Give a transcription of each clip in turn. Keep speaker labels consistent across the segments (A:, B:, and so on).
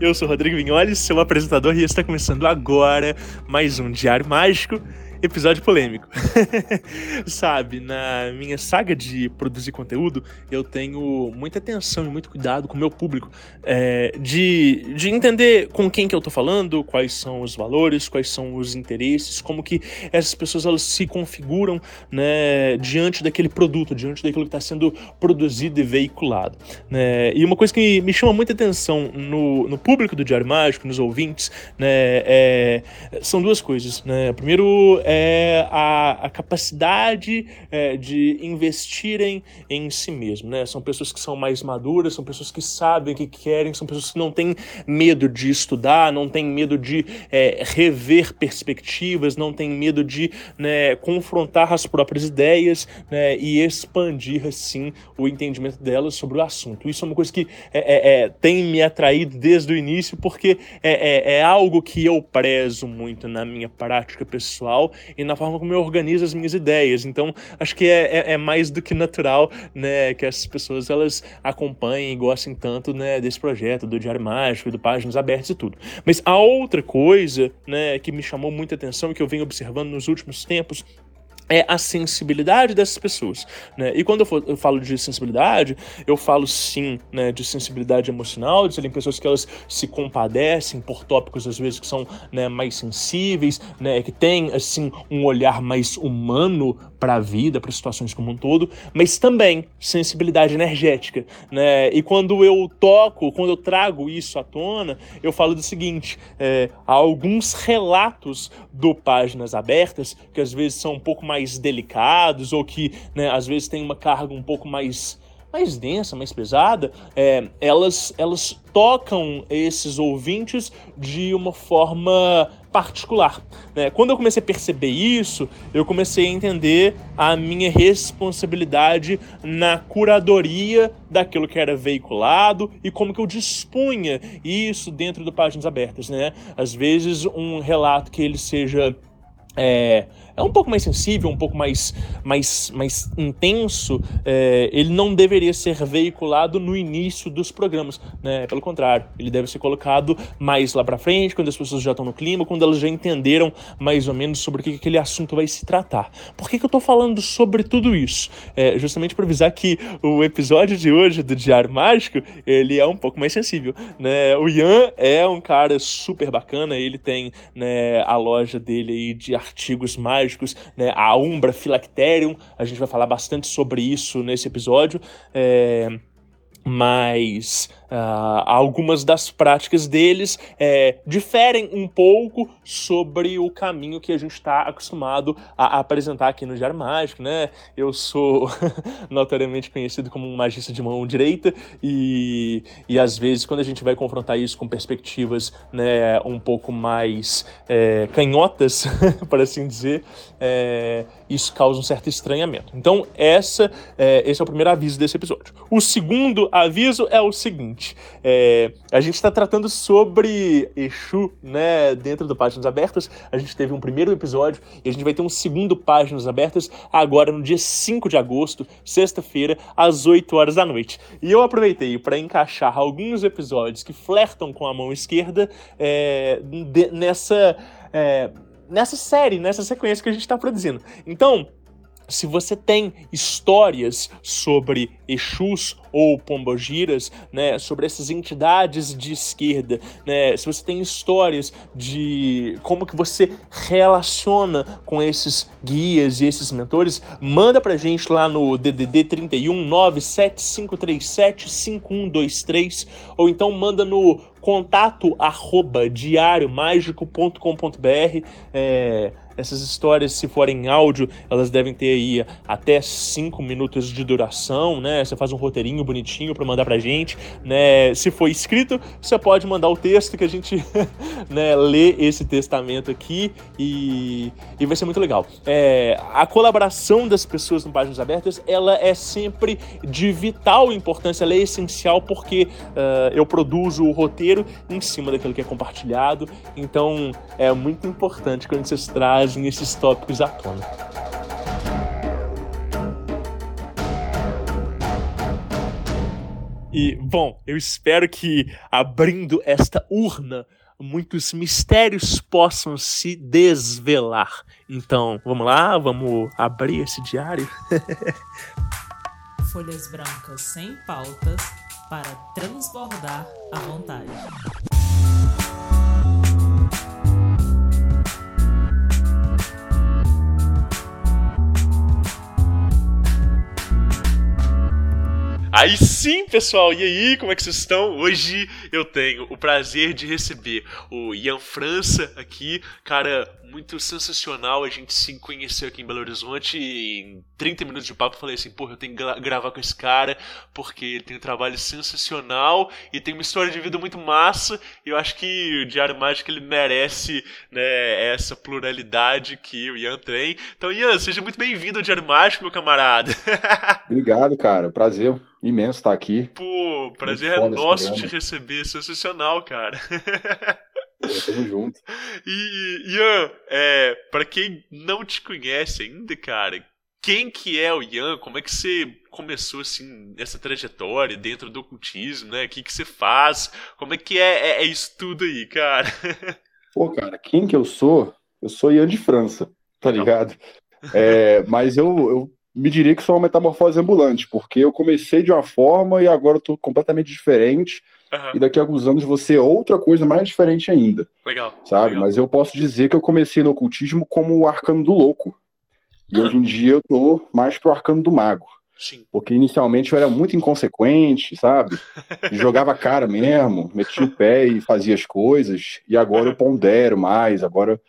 A: Eu sou Rodrigo Vinholi, seu apresentador, e está começando agora mais um Diário Mágico episódio polêmico. Sabe, na minha saga de produzir conteúdo, eu tenho muita atenção e muito cuidado com o meu público, é, de, de entender com quem que eu tô falando, quais são os valores, quais são os interesses, como que essas pessoas elas se configuram né, diante daquele produto, diante daquilo que está sendo produzido e veiculado. Né? E uma coisa que me chama muita atenção no, no público do Diário Mágico, nos ouvintes, né, é, são duas coisas. Né? Primeiro, é é a, a capacidade é, de investirem em si mesmo, né? São pessoas que são mais maduras, são pessoas que sabem o que querem, são pessoas que não têm medo de estudar, não têm medo de é, rever perspectivas, não têm medo de né, confrontar as próprias ideias né, e expandir, assim, o entendimento delas sobre o assunto. Isso é uma coisa que é, é, é tem me atraído desde o início, porque é, é algo que eu prezo muito na minha prática pessoal e na forma como eu organizo as minhas ideias. Então, acho que é, é, é mais do que natural, né, que essas pessoas elas acompanhem e gostem tanto, né, desse projeto do Diário Mágico, do Páginas Abertas e tudo. Mas a outra coisa, né, que me chamou muita atenção e que eu venho observando nos últimos tempos é a sensibilidade dessas pessoas, né? E quando eu, falo de sensibilidade, eu falo sim, né, de sensibilidade emocional, de serem pessoas que elas se compadecem por tópicos às vezes que são né, mais sensíveis, né, que têm assim um olhar mais humano para a vida, para situações como um todo, mas também sensibilidade energética, né? E quando eu toco, quando eu trago isso à tona, eu falo do seguinte: é, há alguns relatos do páginas abertas que às vezes são um pouco mais mais delicados ou que né, às vezes tem uma carga um pouco mais mais densa, mais pesada, é, elas, elas tocam esses ouvintes de uma forma particular. Né? Quando eu comecei a perceber isso, eu comecei a entender a minha responsabilidade na curadoria daquilo que era veiculado e como que eu dispunha isso dentro do Páginas Abertas. Né? Às vezes, um relato que ele seja é, é um pouco mais sensível, um pouco mais, mais, mais intenso, é, ele não deveria ser veiculado no início dos programas, né? Pelo contrário, ele deve ser colocado mais lá para frente, quando as pessoas já estão no clima, quando elas já entenderam mais ou menos sobre o que aquele assunto vai se tratar. Por que, que eu tô falando sobre tudo isso? É, justamente para avisar que o episódio de hoje do Diário Mágico, ele é um pouco mais sensível, né? O Ian é um cara super bacana, ele tem né, a loja dele aí de artigos mágicos né? A Umbra Philacterium, a gente vai falar bastante sobre isso nesse episódio. É, mas uh, algumas das práticas deles é, diferem um pouco sobre o caminho que a gente está acostumado a, a, apresentar aqui no Diário Mágico, né? Eu sou notoriamente conhecido como um magista de mão direita e, e às vezes quando a gente vai confrontar isso com perspectivas né, um pouco mais é, canhotas, por assim dizer, é, isso causa um certo estranhamento. Então essa, é, esse é o primeiro aviso desse episódio. O segundo aviso é o seguinte: é, a gente está tratando sobre Exu, né, dentro do Páginas Abertas. A gente teve um primeiro episódio e a gente vai ter um segundo Páginas Abertas agora no dia 5 de agosto, sexta-feira, às 8 horas da noite. E eu aproveitei para encaixar alguns episódios que flertam com a mão esquerda é, de, nessa. É, nessa série, nessa sequência que a gente está produzindo. Então, se você tem histórias sobre Exus ou Pombogiras, né, sobre essas entidades de esquerda, né, se você tem histórias de como que você relaciona com esses guias e esses mentores, manda pra gente lá no DDD 31 97537 5123 ou então manda no contato arroba diariomágico.com.br é, essas histórias, se forem em áudio, elas devem ter aí até 5 minutos de duração, né? Você faz um roteirinho bonitinho para mandar pra gente, né? Se for escrito, você pode mandar o texto que a gente né, lê esse testamento aqui e, e vai ser muito legal. É, a colaboração das pessoas no Páginas Abertas, ela é sempre de vital importância, ela é essencial porque uh, eu produzo o roteiro em cima daquilo que é compartilhado, então é muito importante quando vocês trazem esses tópicos à tona. E, bom, eu espero que abrindo esta urna, muitos mistérios possam se desvelar. Então, vamos lá, vamos abrir esse diário.
B: Folhas brancas sem pautas para transbordar à vontade.
A: Aí sim, pessoal, e aí, como é que vocês estão? Hoje eu tenho o prazer de receber o Ian França aqui, cara muito sensacional. A gente se conheceu aqui em Belo Horizonte e em 30 minutos de papo eu falei assim, porra, eu tenho que gravar com esse cara porque ele tem um trabalho sensacional e tem uma história de vida muito massa. E eu acho que o Diário Mágico ele merece né, essa pluralidade que o Ian tem. Então, Ian, seja muito bem-vindo ao Diário Mágico, meu camarada.
C: Obrigado, cara. Prazer imenso estar aqui.
A: Pô, prazer é nosso te receber. Sensacional, cara.
C: Tamo junto.
A: E, Ian, é, pra quem não te conhece ainda, cara, quem que é o Ian? Como é que você começou, assim, essa trajetória dentro do ocultismo, né? O que que você faz? Como é que é, é, é isso tudo aí, cara?
C: Pô, cara, quem que eu sou? Eu sou Ian de França, tá ligado? É, mas eu, eu me diria que sou uma metamorfose ambulante, porque eu comecei de uma forma e agora eu tô completamente diferente. Uhum. E daqui a alguns anos você é outra coisa mais diferente ainda.
A: Legal.
C: Sabe?
A: Legal.
C: Mas eu posso dizer que eu comecei no ocultismo como o arcano do louco. E uhum. hoje em dia eu tô mais pro arcano do mago.
A: Sim.
C: Porque inicialmente eu era muito inconsequente, sabe? Jogava cara mesmo, metia o pé e fazia as coisas. E agora eu pondero mais, agora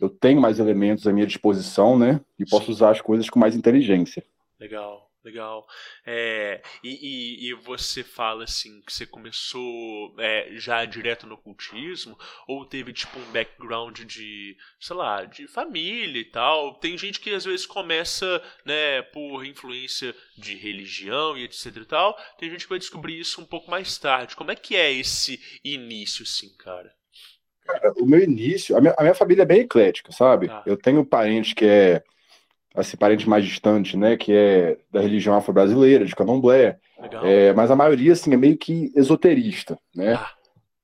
C: eu tenho mais elementos à minha disposição, né? E posso Sim. usar as coisas com mais inteligência.
A: Legal. Legal. É, e, e, e, você fala assim que você começou é, já direto no ocultismo, ou teve tipo um background de, sei lá, de família e tal. Tem gente que às vezes começa, né, por influência de religião e etc e tal. Tem gente que vai descobrir isso um pouco mais tarde. Como é que é esse início, assim, cara?
C: Cara, o meu início, a minha, a minha família é bem eclética, sabe? Ah. Eu tenho parente que é assim, parente mais distante, né, que é da religião afro-brasileira, de candomblé, é, mas a maioria, assim, é meio que esoterista, né, ah.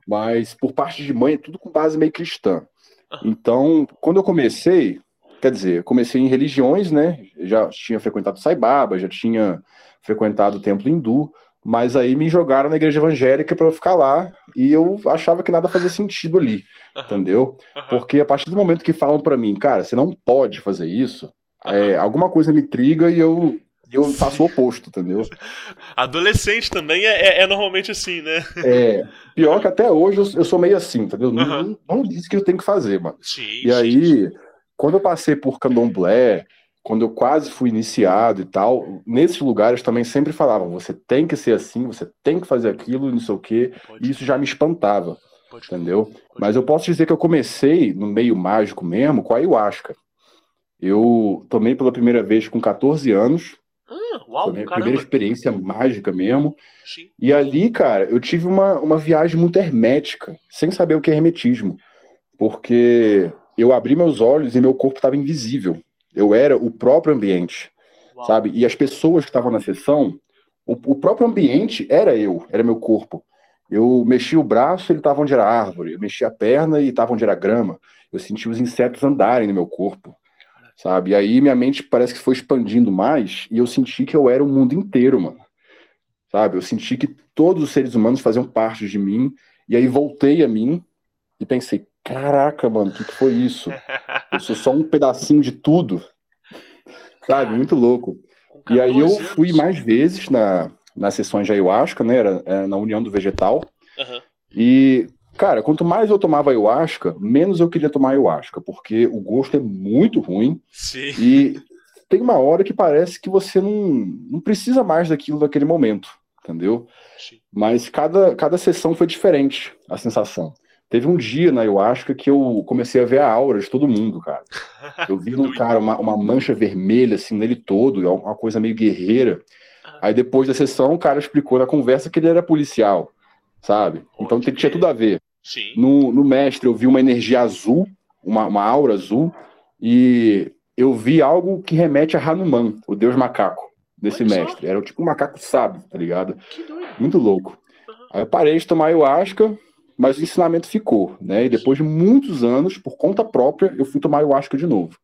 C: mas por parte de mãe é tudo com base meio cristã. Ah. Então, quando eu comecei, quer dizer, eu comecei em religiões, né, já tinha frequentado Saibaba, já tinha frequentado o templo hindu, mas aí me jogaram na igreja evangélica para eu ficar lá e eu achava que nada fazia sentido ali, uhum. entendeu? Uhum. Porque a partir do momento que falam para mim, cara, você não pode fazer isso, é, alguma coisa me intriga e eu, eu faço o oposto, entendeu?
A: Adolescente também é, é, é, normalmente assim, né?
C: É, pior que até hoje eu, eu sou meio assim, entendeu? Uhum. Não, não diz que eu tenho que fazer, mano.
A: Sim,
C: e aí, quando eu passei por candomblé, quando eu quase fui iniciado e tal, nesses lugares também sempre falavam, você tem que ser assim, você tem que fazer aquilo, não sei o quê, Pode e isso já me espantava, Pode entendeu? Pode Mas eu posso dizer que eu comecei no meio mágico mesmo com a ayahuasca. Eu tomei pela primeira vez com 14 anos.
A: Ah, uau, Foi
C: minha
A: caramba.
C: primeira experiência mágica mesmo.
A: Sim.
C: E ali, cara, eu tive uma, uma viagem muito hermética, sem saber o que é hermetismo. Porque eu abri meus olhos e meu corpo estava invisível. Eu era o próprio ambiente, uau. sabe? E as pessoas que estavam na sessão, o, o próprio ambiente era eu, era meu corpo. Eu mexi o braço, ele estava onde era árvore. Eu mexi a perna e estava onde era grama. Eu senti os insetos andarem no meu corpo sabe? E aí minha mente parece que foi expandindo mais e eu senti que eu era o mundo inteiro, mano. Sabe? Eu senti que todos os seres humanos faziam parte de mim e aí voltei a mim e pensei, caraca, mano, o que, que foi isso? Eu sou só um pedacinho de tudo. Sabe? Muito louco. E aí eu fui mais vezes na, nas sessões de ayahuasca, né? Era, era na União do Vegetal. Uhum. E Cara, quanto mais eu tomava ayahuasca, menos eu queria tomar ayahuasca, porque o gosto é muito ruim
A: Sim.
C: e tem uma hora que parece que você não, não precisa mais daquilo naquele momento, entendeu?
A: Sim.
C: Mas cada, cada sessão foi diferente, a sensação. Teve um dia na ayahuasca que eu comecei a ver a aura de todo mundo, cara. Eu vi no cara uma, uma mancha vermelha, assim, nele todo, é uma coisa meio guerreira. Aí depois da sessão, o cara explicou na conversa que ele era policial, sabe? Então
A: Pode
C: tinha tudo a ver.
A: Sim.
C: No, no mestre, eu vi uma energia azul, uma, uma aura azul, e eu vi algo que remete a Hanuman, o deus macaco, desse
A: Olha só.
C: mestre. Era tipo um macaco sábio, tá ligado?
A: Que doido.
C: Muito louco. Aí eu parei de tomar ayahuasca, mas o ensinamento ficou, né? E depois de muitos anos, por conta própria, eu fui tomar ayahuasca de novo.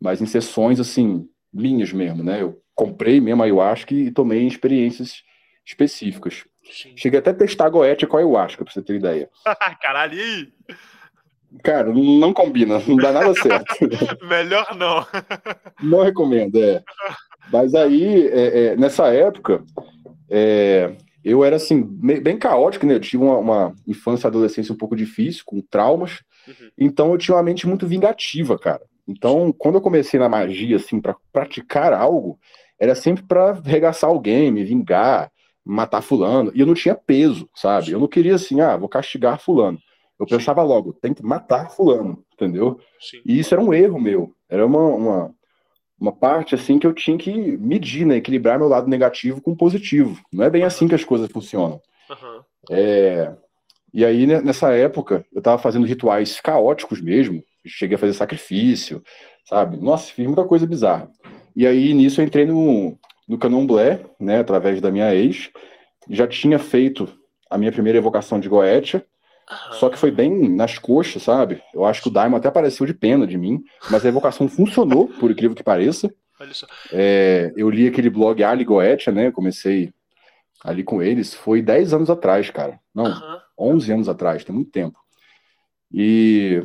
C: Mas em sessões, assim, minhas mesmo, né? Eu comprei mesmo ayahuasca e tomei em experiências específicas.
A: Sim.
C: Cheguei até a testar a goethe com ayahuasca, pra você ter ideia.
A: Caralho?
C: Cara, não combina, não dá nada certo.
A: Melhor não.
C: Não recomendo, é. Mas aí, é, é, nessa época, é, eu era assim, bem caótico, né? Eu tive uma, uma infância e adolescência um pouco difícil, com traumas.
A: Uhum.
C: Então eu tinha uma mente muito vingativa, cara. Então, quando eu comecei na magia, assim, para praticar algo, era sempre para regaçar alguém, me vingar, matar fulano. E eu não tinha peso, sabe? Eu não queria assim, ah, vou castigar fulano. Eu
A: Sim.
C: pensava logo, tem que matar fulano, entendeu?
A: Sim.
C: E isso era um erro meu. Era uma, uma, uma parte assim que eu tinha que medir, né? Equilibrar meu lado negativo com positivo. Não é bem assim que as coisas funcionam.
A: Aham.
C: É, E aí, né, nessa época, eu tava fazendo rituais caóticos mesmo. Cheguei a fazer sacrifício, sabe? Nossa, fiz muita coisa bizarra. E aí, nisso, eu entrei no, no candomblé, né? Através da minha ex. Já tinha feito a minha primeira evocação de Goetia, só que foi bem nas coxas, sabe? Eu acho que o Daimon até apareceu de pena de mim, mas a evocação funcionou, por incrível que pareça. É, eu li aquele blog Ali Goetia, né? Comecei ali com eles, foi 10 anos atrás, cara. Não,
A: Aham.
C: 11 anos atrás, tem muito tempo. E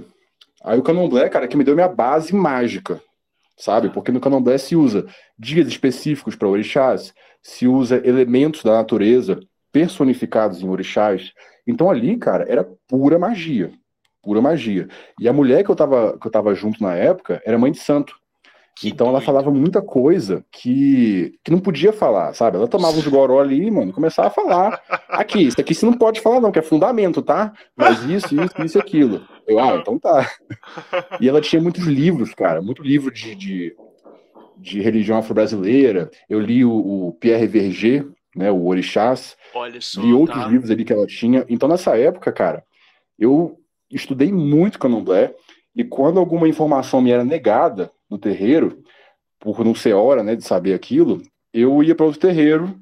C: aí o Candomblé, cara, que me deu minha base mágica, sabe? Porque no Candomblé se usa dias específicos para orixás, se usa elementos da natureza personificados em orixás. Então ali, cara, era pura magia, pura magia. E a mulher que eu tava, que eu tava junto na época era mãe de santo.
A: Que
C: Então ela
A: doido.
C: falava muita coisa que, que não podia falar, sabe? Ela tomava uns goró ali, mano, começava a falar. Aqui, isso aqui você não pode falar, não, que é fundamento, tá? Mas isso, isso, isso e aquilo. Eu, ah, então tá. E ela tinha muitos livros, cara, muito livro de, de, de religião afro-brasileira. Eu li o, o Pierre Verger, né, o Orixás,
A: Olha só.
C: li outros
A: tá?
C: livros ali que ela tinha. Então, nessa época, cara, eu estudei muito candomblé, e quando alguma informação me era negada no terreiro, por não ser hora, né, de saber aquilo, eu ia para outro terreiro,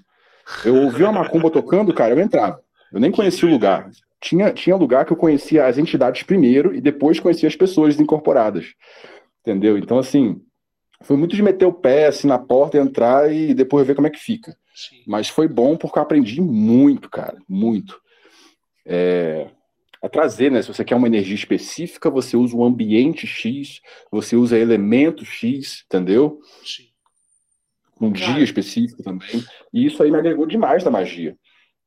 C: eu ouvia uma macumba tocando, cara, eu entrava. Eu nem conhecia o lugar. Tinha, tinha lugar que eu conhecia as entidades primeiro e depois conhecia as pessoas incorporadas. Entendeu? Então, assim, foi muito de meter o pé assim na porta, entrar e depois ver como é que fica.
A: Sim.
C: Mas foi bom porque eu aprendi muito, cara, muito. É, a trazer, né? Se você quer uma energia específica, você usa um ambiente X, você usa elemento X, entendeu?
A: Sim.
C: Um
A: Cara.
C: dia específico também. E isso aí me agregou demais na magia.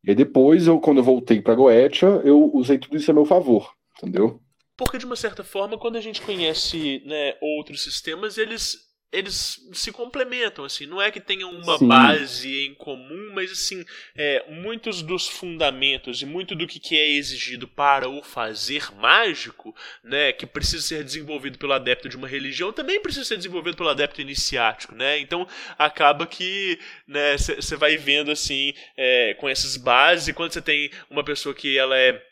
C: E depois, eu, quando eu voltei para Goetia, eu usei tudo isso a meu favor, entendeu?
A: Porque, de uma certa forma, quando a gente conhece né, outros sistemas, eles, eles se complementam, assim. Não é que tenham uma
C: Sim.
A: base em comum, mas, assim, é, muitos dos fundamentos e muito do que, que é exigido para o fazer mágico, né, que precisa ser desenvolvido pelo adepto de uma religião, também precisa ser desenvolvido pelo adepto iniciático, né? Então, acaba que você vai vendo, assim, é, com essas bases, e quando você tem uma pessoa que ela é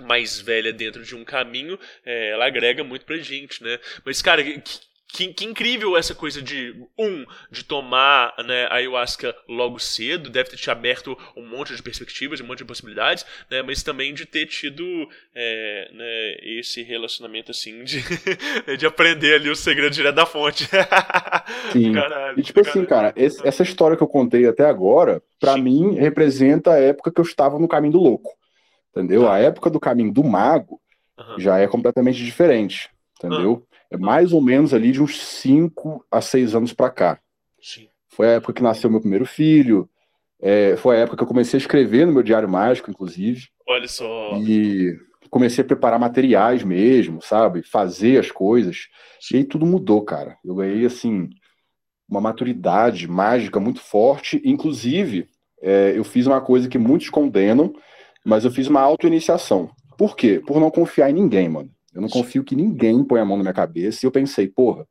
A: mais velha dentro de um caminho, é, ela agrega muito pra gente, né? Mas, cara, que, que, que incrível essa coisa de, um, de tomar né, a ayahuasca logo cedo, deve ter te aberto um monte de perspectivas, um monte de possibilidades, né? Mas também de ter tido é, né, esse relacionamento, assim, de, de aprender ali o segredo direto da fonte.
C: Sim.
A: Caralho,
C: E tipo assim, cara, esse- essa história que eu contei até agora, pra
A: Sim.
C: mim, representa a época que eu estava no caminho do louco. Entendeu?
A: Tá.
C: A época do caminho do mago
A: Aham.
C: já é completamente diferente. Entendeu? É mais ou menos ali de uns 5 a 6 anos pra cá.
A: Sim.
C: Foi a época que nasceu meu primeiro filho. é, foi a época que eu comecei a escrever no meu diário mágico, inclusive.
A: Olha só.
C: E comecei a preparar materiais mesmo, sabe? Fazer as coisas. E aí tudo mudou, cara. Eu ganhei, assim, uma maturidade mágica muito forte. Inclusive, é, eu fiz uma coisa que muitos condenam, mas eu fiz uma auto-iniciação. Por quê? Por não confiar em ninguém, mano. Eu não confio que ninguém põe a mão na minha cabeça. E eu pensei, porra,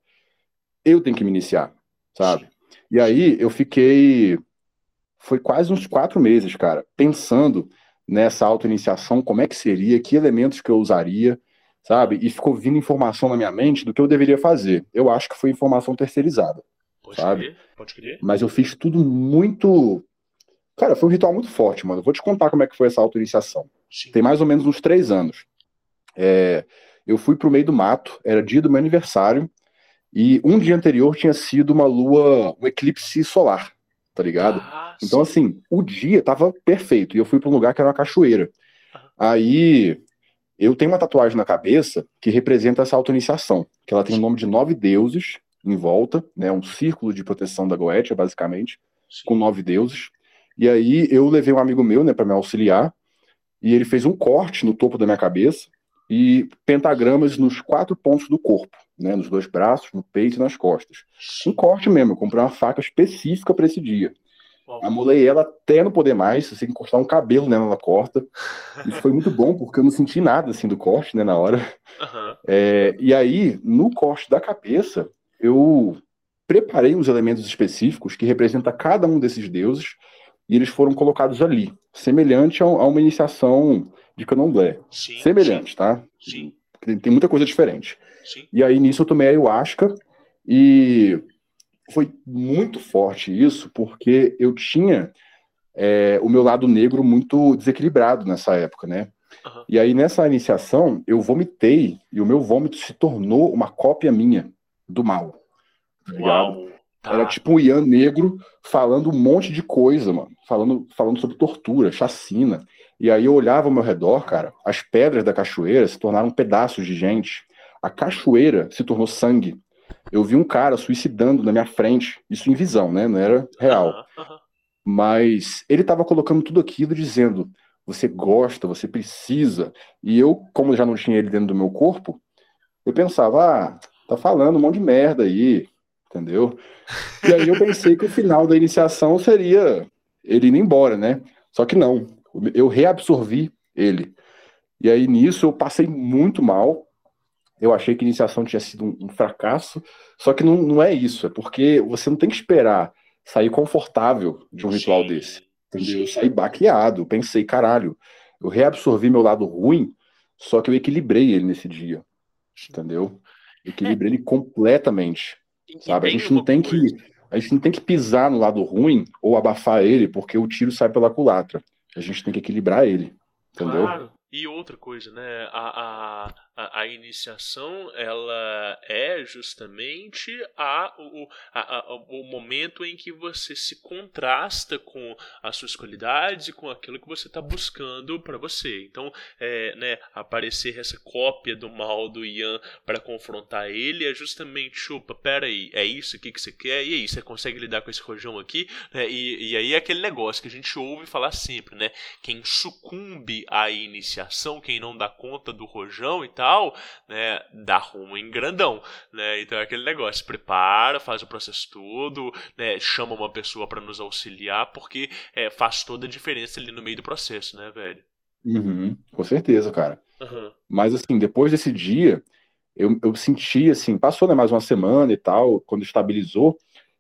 C: eu tenho que me iniciar, sabe? E aí eu fiquei. Foi quase uns quatro meses, cara, pensando nessa auto-iniciação, como é que seria, que elementos que eu usaria, sabe? E ficou vindo informação na minha mente do que eu deveria fazer. Eu acho que foi informação terceirizada,
A: Pode
C: sabe?
A: crer, pode crer.
C: Mas eu fiz tudo muito. Cara, foi um ritual muito forte, mano. Eu Vou te contar como é que foi essa auto-iniciação. Tem mais ou menos uns três anos. É, eu fui pro meio do mato, era dia do meu aniversário, e um dia anterior tinha sido uma lua, um eclipse solar, tá ligado?
A: Ah,
C: Então,
A: sim.
C: assim, o dia tava perfeito. E eu fui para um lugar que era uma cachoeira. Aí, eu tenho uma tatuagem na cabeça que representa essa auto-iniciação. Que ela tem o nome de nove deuses em volta, né? Um círculo de proteção da Goetia, basicamente,
A: Sim.
C: com nove deuses. E aí, eu levei um amigo meu, né, para me auxiliar. E ele fez um corte no topo da minha cabeça e pentagramas nos quatro pontos do corpo, né? Nos dois braços, no peito e nas costas. Um corte mesmo. Eu comprei uma faca específica para esse dia.
A: Uau.
C: Amolei ela até não poder mais, se você encostar um cabelo nela, ela corta. Isso foi muito bom, porque eu não senti nada assim do corte, né, na hora.
A: Aham.
C: É, e aí, no corte da cabeça, eu preparei os elementos específicos que representam cada um desses deuses, e eles foram colocados ali, semelhante a uma iniciação de candomblé.
A: Sim.
C: Semelhante, tá?
A: Sim.
C: Tem, tem muita coisa diferente.
A: Sim.
C: E aí nisso eu tomei ayahuasca e foi muito forte isso, porque eu tinha é, o meu lado negro muito desequilibrado nessa época, né?
A: Aham.
C: E aí nessa iniciação eu vomitei e o meu vômito se tornou uma cópia minha do mal. Tá ligado?
A: Tá.
C: Era tipo um Ian negro falando um monte de coisa, mano. Falando, falando sobre tortura, chacina. E aí eu olhava ao meu redor, cara, as pedras da cachoeira se tornaram pedaços de gente. A cachoeira se tornou sangue. Eu vi um cara suicidando na minha frente. Isso em visão, né? Não era real. Mas ele estava colocando tudo aquilo dizendo: você gosta, você precisa. E eu, como já não tinha ele dentro do meu corpo, eu pensava: ah, tá falando um monte de merda aí, entendeu? E aí eu pensei que o final da iniciação seria ele indo embora, né? Só que não, eu reabsorvi ele. E aí nisso eu passei muito mal. Eu achei que a iniciação tinha sido um, um fracasso, só que não, não é isso, é porque você não tem que esperar sair confortável de um ritual
A: Sim.
C: desse. Entendeu? Eu saí baqueado, pensei, caralho, eu reabsorvi meu lado ruim, só que eu equilibrei ele nesse dia. Entendeu? Equilibrei ele completamente. Sabe? A gente não tem que. A gente não tem que pisar no lado ruim ou abafar ele, porque o tiro sai pela culatra. A gente tem que equilibrar ele. Entendeu?
A: Claro. E outra coisa, né? A, a, a, a iniciação, ela é justamente a, o, a, a- o momento em que você se contrasta com as suas qualidades e com aquilo que você está buscando para você. Então, é, né, aparecer essa cópia do mal do Ian para confrontar ele é justamente, opa, peraí, é isso aqui que você quer? E aí, você consegue lidar com esse rojão aqui? Né, e, e aí é aquele negócio que a gente ouve falar sempre, né? Quem sucumbe à iniciação, quem não dá conta do rojão e tal, né, dá rumo em grandão, né? Então é aquele negócio, prepara, faz o processo todo, né, chama uma pessoa para nos auxiliar, porque é, faz toda a diferença ali no meio do processo, né, velho?
C: Uhum, com certeza, cara.
A: Aham.
C: Mas assim, depois desse dia, eu, eu senti assim, passou né, mais uma semana e tal, quando estabilizou,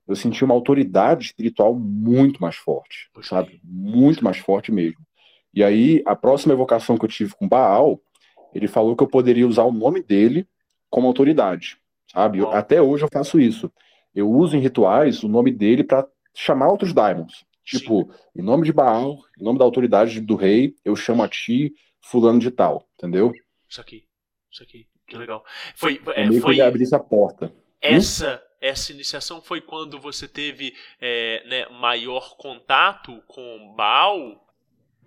C: eu senti uma autoridade espiritual muito mais forte,
A: Pode
C: sabe?
A: crer.
C: Muito mais forte mesmo. E aí, a próxima evocação que eu tive com Baal, ele falou que eu poderia usar o nome dele como autoridade, sabe? Eu- até hoje eu faço isso. Eu uso em rituais o nome dele para chamar outros daimons. Tipo, em nome de Baal, em nome da autoridade do rei, eu chamo a ti, fulano de tal, entendeu?
A: Isso aqui, isso aqui, que legal. Foi,
C: É
A: é,
C: meio que
A: foi
C: ele abrisse a porta.
A: essa essa iniciação foi quando você teve é, né, maior contato com Baal?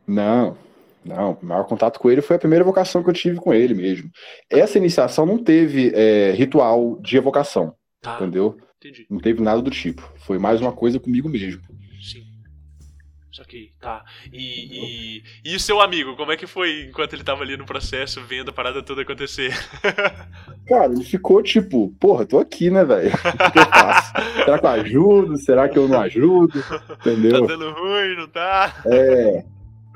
C: Não, não. O maior contato com ele foi a primeira evocação que eu tive com ele mesmo. Essa iniciação não teve é, ritual de evocação,
A: Tá,
C: entendeu?
A: entendi.
C: Não teve nada do tipo. Foi mais uma coisa comigo mesmo.
A: Sim. Saquei, tá. E, e, e o seu amigo, como é que foi enquanto ele tava ali no processo, vendo a parada toda acontecer?
C: Cara, ele ficou tipo, porra, tô aqui, né, velho? O que eu faço? Será que eu ajudo? Será que eu não ajudo? Entendeu?
A: Tá dando ruim, não tá?
C: É.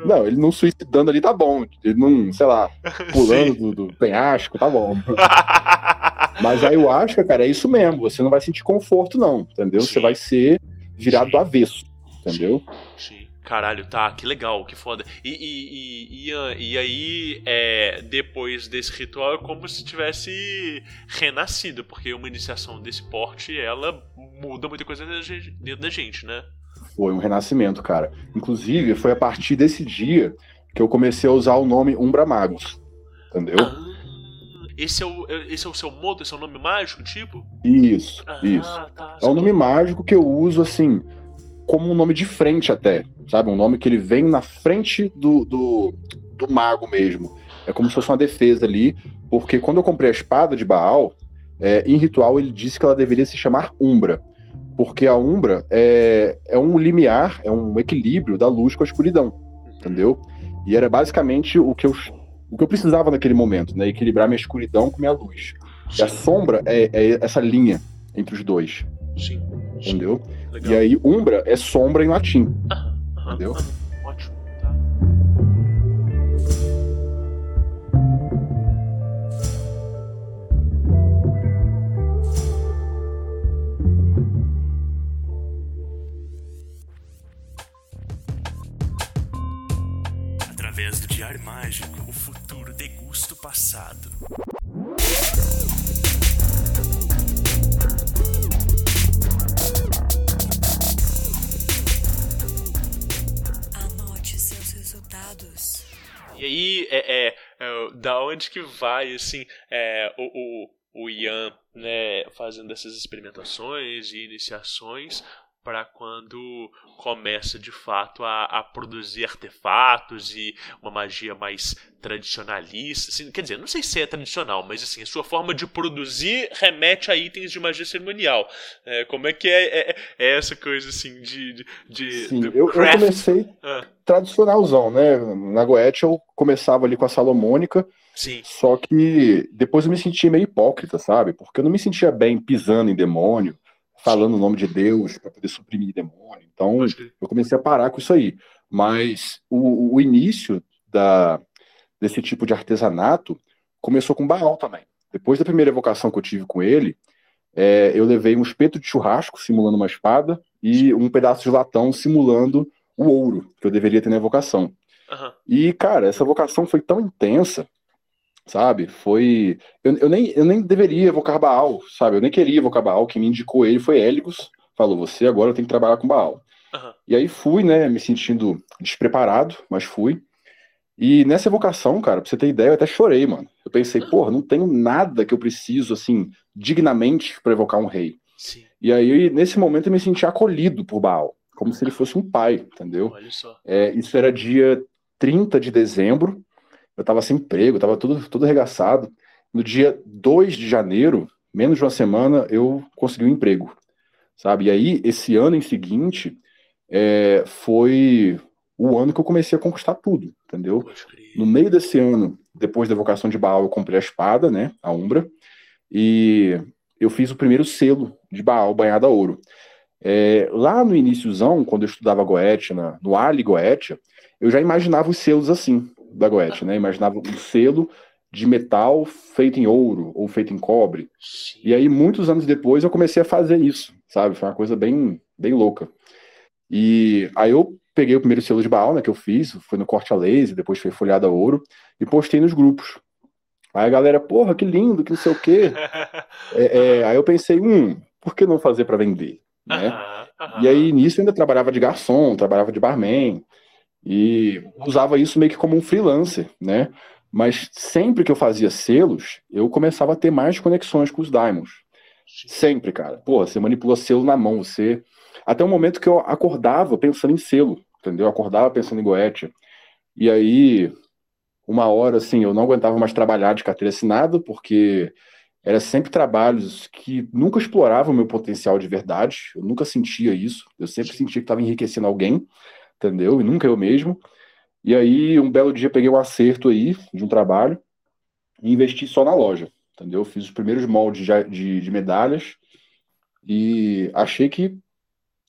C: Não, ele não suicidando ali tá bom. Ele não, sei lá, pulando do, do penhasco, tá bom. Mas aí eu acho, cara, é isso mesmo. Você não vai sentir conforto, não, entendeu?
A: Sim.
C: Você vai ser virado do avesso, entendeu?
A: Sim. Caralho, tá, que legal, que foda. E, e, e, e, e aí, é, depois desse ritual, é como se tivesse renascido, porque uma iniciação desse porte, ela muda muita coisa dentro da gente, né?
C: Foi um renascimento, cara. Inclusive, foi a partir desse dia que eu comecei a usar o nome Umbra Magus. Entendeu?
A: Ah, esse é, o, esse é o seu modo, esse é o nome mágico, tipo?
C: Isso,
A: Ah,
C: isso.
A: tá.
C: É um nome mágico que eu uso assim, como um nome de frente até. Sabe? Um nome que ele vem na frente do, do, do mago mesmo. É como se fosse uma defesa ali, porque quando eu comprei a espada de Baal, é, em ritual ele disse que ela deveria se chamar Umbra. Porque a Umbra é, é um limiar, é um equilíbrio da luz com a escuridão, entendeu? E era basicamente o que eu, o que eu precisava naquele momento, né? Equilibrar minha escuridão com minha luz. E a sombra é, é essa linha entre os dois,
A: Sim,
C: entendeu?
A: Legal.
C: E aí, umbra é sombra em latim. Entendeu?
D: Passado.
E: Anote seus resultados.
A: E aí, é, é, é, da onde que vai, assim, é, o, o, o Ian, né, fazendo essas experimentações e iniciações para quando começa de fato a, a produzir artefatos e uma magia mais tradicionalista, assim, quer dizer, não sei se é tradicional, mas assim, a sua forma de produzir remete a itens de magia cerimonial. É, como é que é, é- é essa coisa assim de, de, de
C: Sim, eu, eu comecei
A: Ah,
C: tradicionalzão, né? Na Goethe eu começava ali com a Salomônica,
A: sim,
C: só que depois eu me sentia meio hipócrita, sabe? Porque eu não me sentia bem pisando em demônio, falando o nome de Deus para poder suprimir demônio. Então eu comecei a parar com isso aí. Mas o, o início da, desse tipo de artesanato começou com Baal também. Depois da primeira evocação que eu tive com ele, é, eu levei um espeto de churrasco simulando uma espada e um pedaço de latão simulando o ouro que eu deveria ter na evocação.
A: Aham.
C: E, cara, essa vocação foi tão intensa, sabe? Foi. Eu, eu, nem, eu nem deveria evocar Baal, sabe? Eu nem queria evocar Baal. Quem me indicou ele foi Hélicos. Falou: você agora tem que trabalhar com Baal.
A: Aham.
C: E aí fui, né, me sentindo despreparado, mas fui. E nessa evocação, cara, pra você ter ideia, eu até chorei, mano. Eu pensei, porra, não tenho nada que eu preciso, assim, dignamente pra evocar um rei.
A: Sim,
C: E aí, nesse momento, eu me senti acolhido por Baal, como se ele fosse um pai, entendeu?
A: olha só.
C: É, isso era dia 30 de dezembro. Eu tava sem emprego, tava tudo, tudo arregaçado. No dia 2 de janeiro, menos de uma semana, eu consegui um emprego, sabe? E aí, esse ano em seguinte, é, foi o ano que eu comecei a conquistar tudo, entendeu? No meio desse ano, depois da evocação de Baal, eu comprei a espada, né? A Umbra. E eu fiz o primeiro selo de Baal banhado a ouro. É, lá no iníciozão, quando eu estudava Goethe, na, no Ali Goethe, eu já imaginava os selos assim, da Goethe, né? Imaginava um selo de metal feito em ouro ou feito em cobre.
A: Sim.
C: E aí, muitos anos depois, eu comecei a fazer isso, sabe? Foi uma coisa bem, bem louca. E aí eu peguei o primeiro selo de Baal, né, que eu fiz, foi no corte a laser, depois foi folhado a ouro, e postei nos grupos. Aí a galera, porra, que lindo, que não sei o quê. É, é, aí eu pensei, hum, por que não fazer para vender? Né?
A: Aham, aham.
C: E aí, nisso, eu ainda trabalhava de garçom, trabalhava de barman, e usava isso meio que como um freelancer, né? Mas sempre que eu fazia selos, eu começava a ter mais conexões com os diamonds. Sempre, cara. Porra, você manipula selo na mão, você. Até o momento que eu acordava pensando em selo, entendeu? Eu acordava pensando em Goethe. E aí, uma hora, assim, eu não aguentava mais trabalhar de carteira assinada, porque era sempre trabalhos que nunca exploravam o meu potencial de verdade. Eu nunca sentia isso. Eu sempre sentia que estava enriquecendo alguém, entendeu? E nunca eu mesmo. E aí, um belo dia, peguei um acerto aí de um trabalho e investi só na loja, entendeu? Fiz os primeiros moldes de, de, medalhas e achei que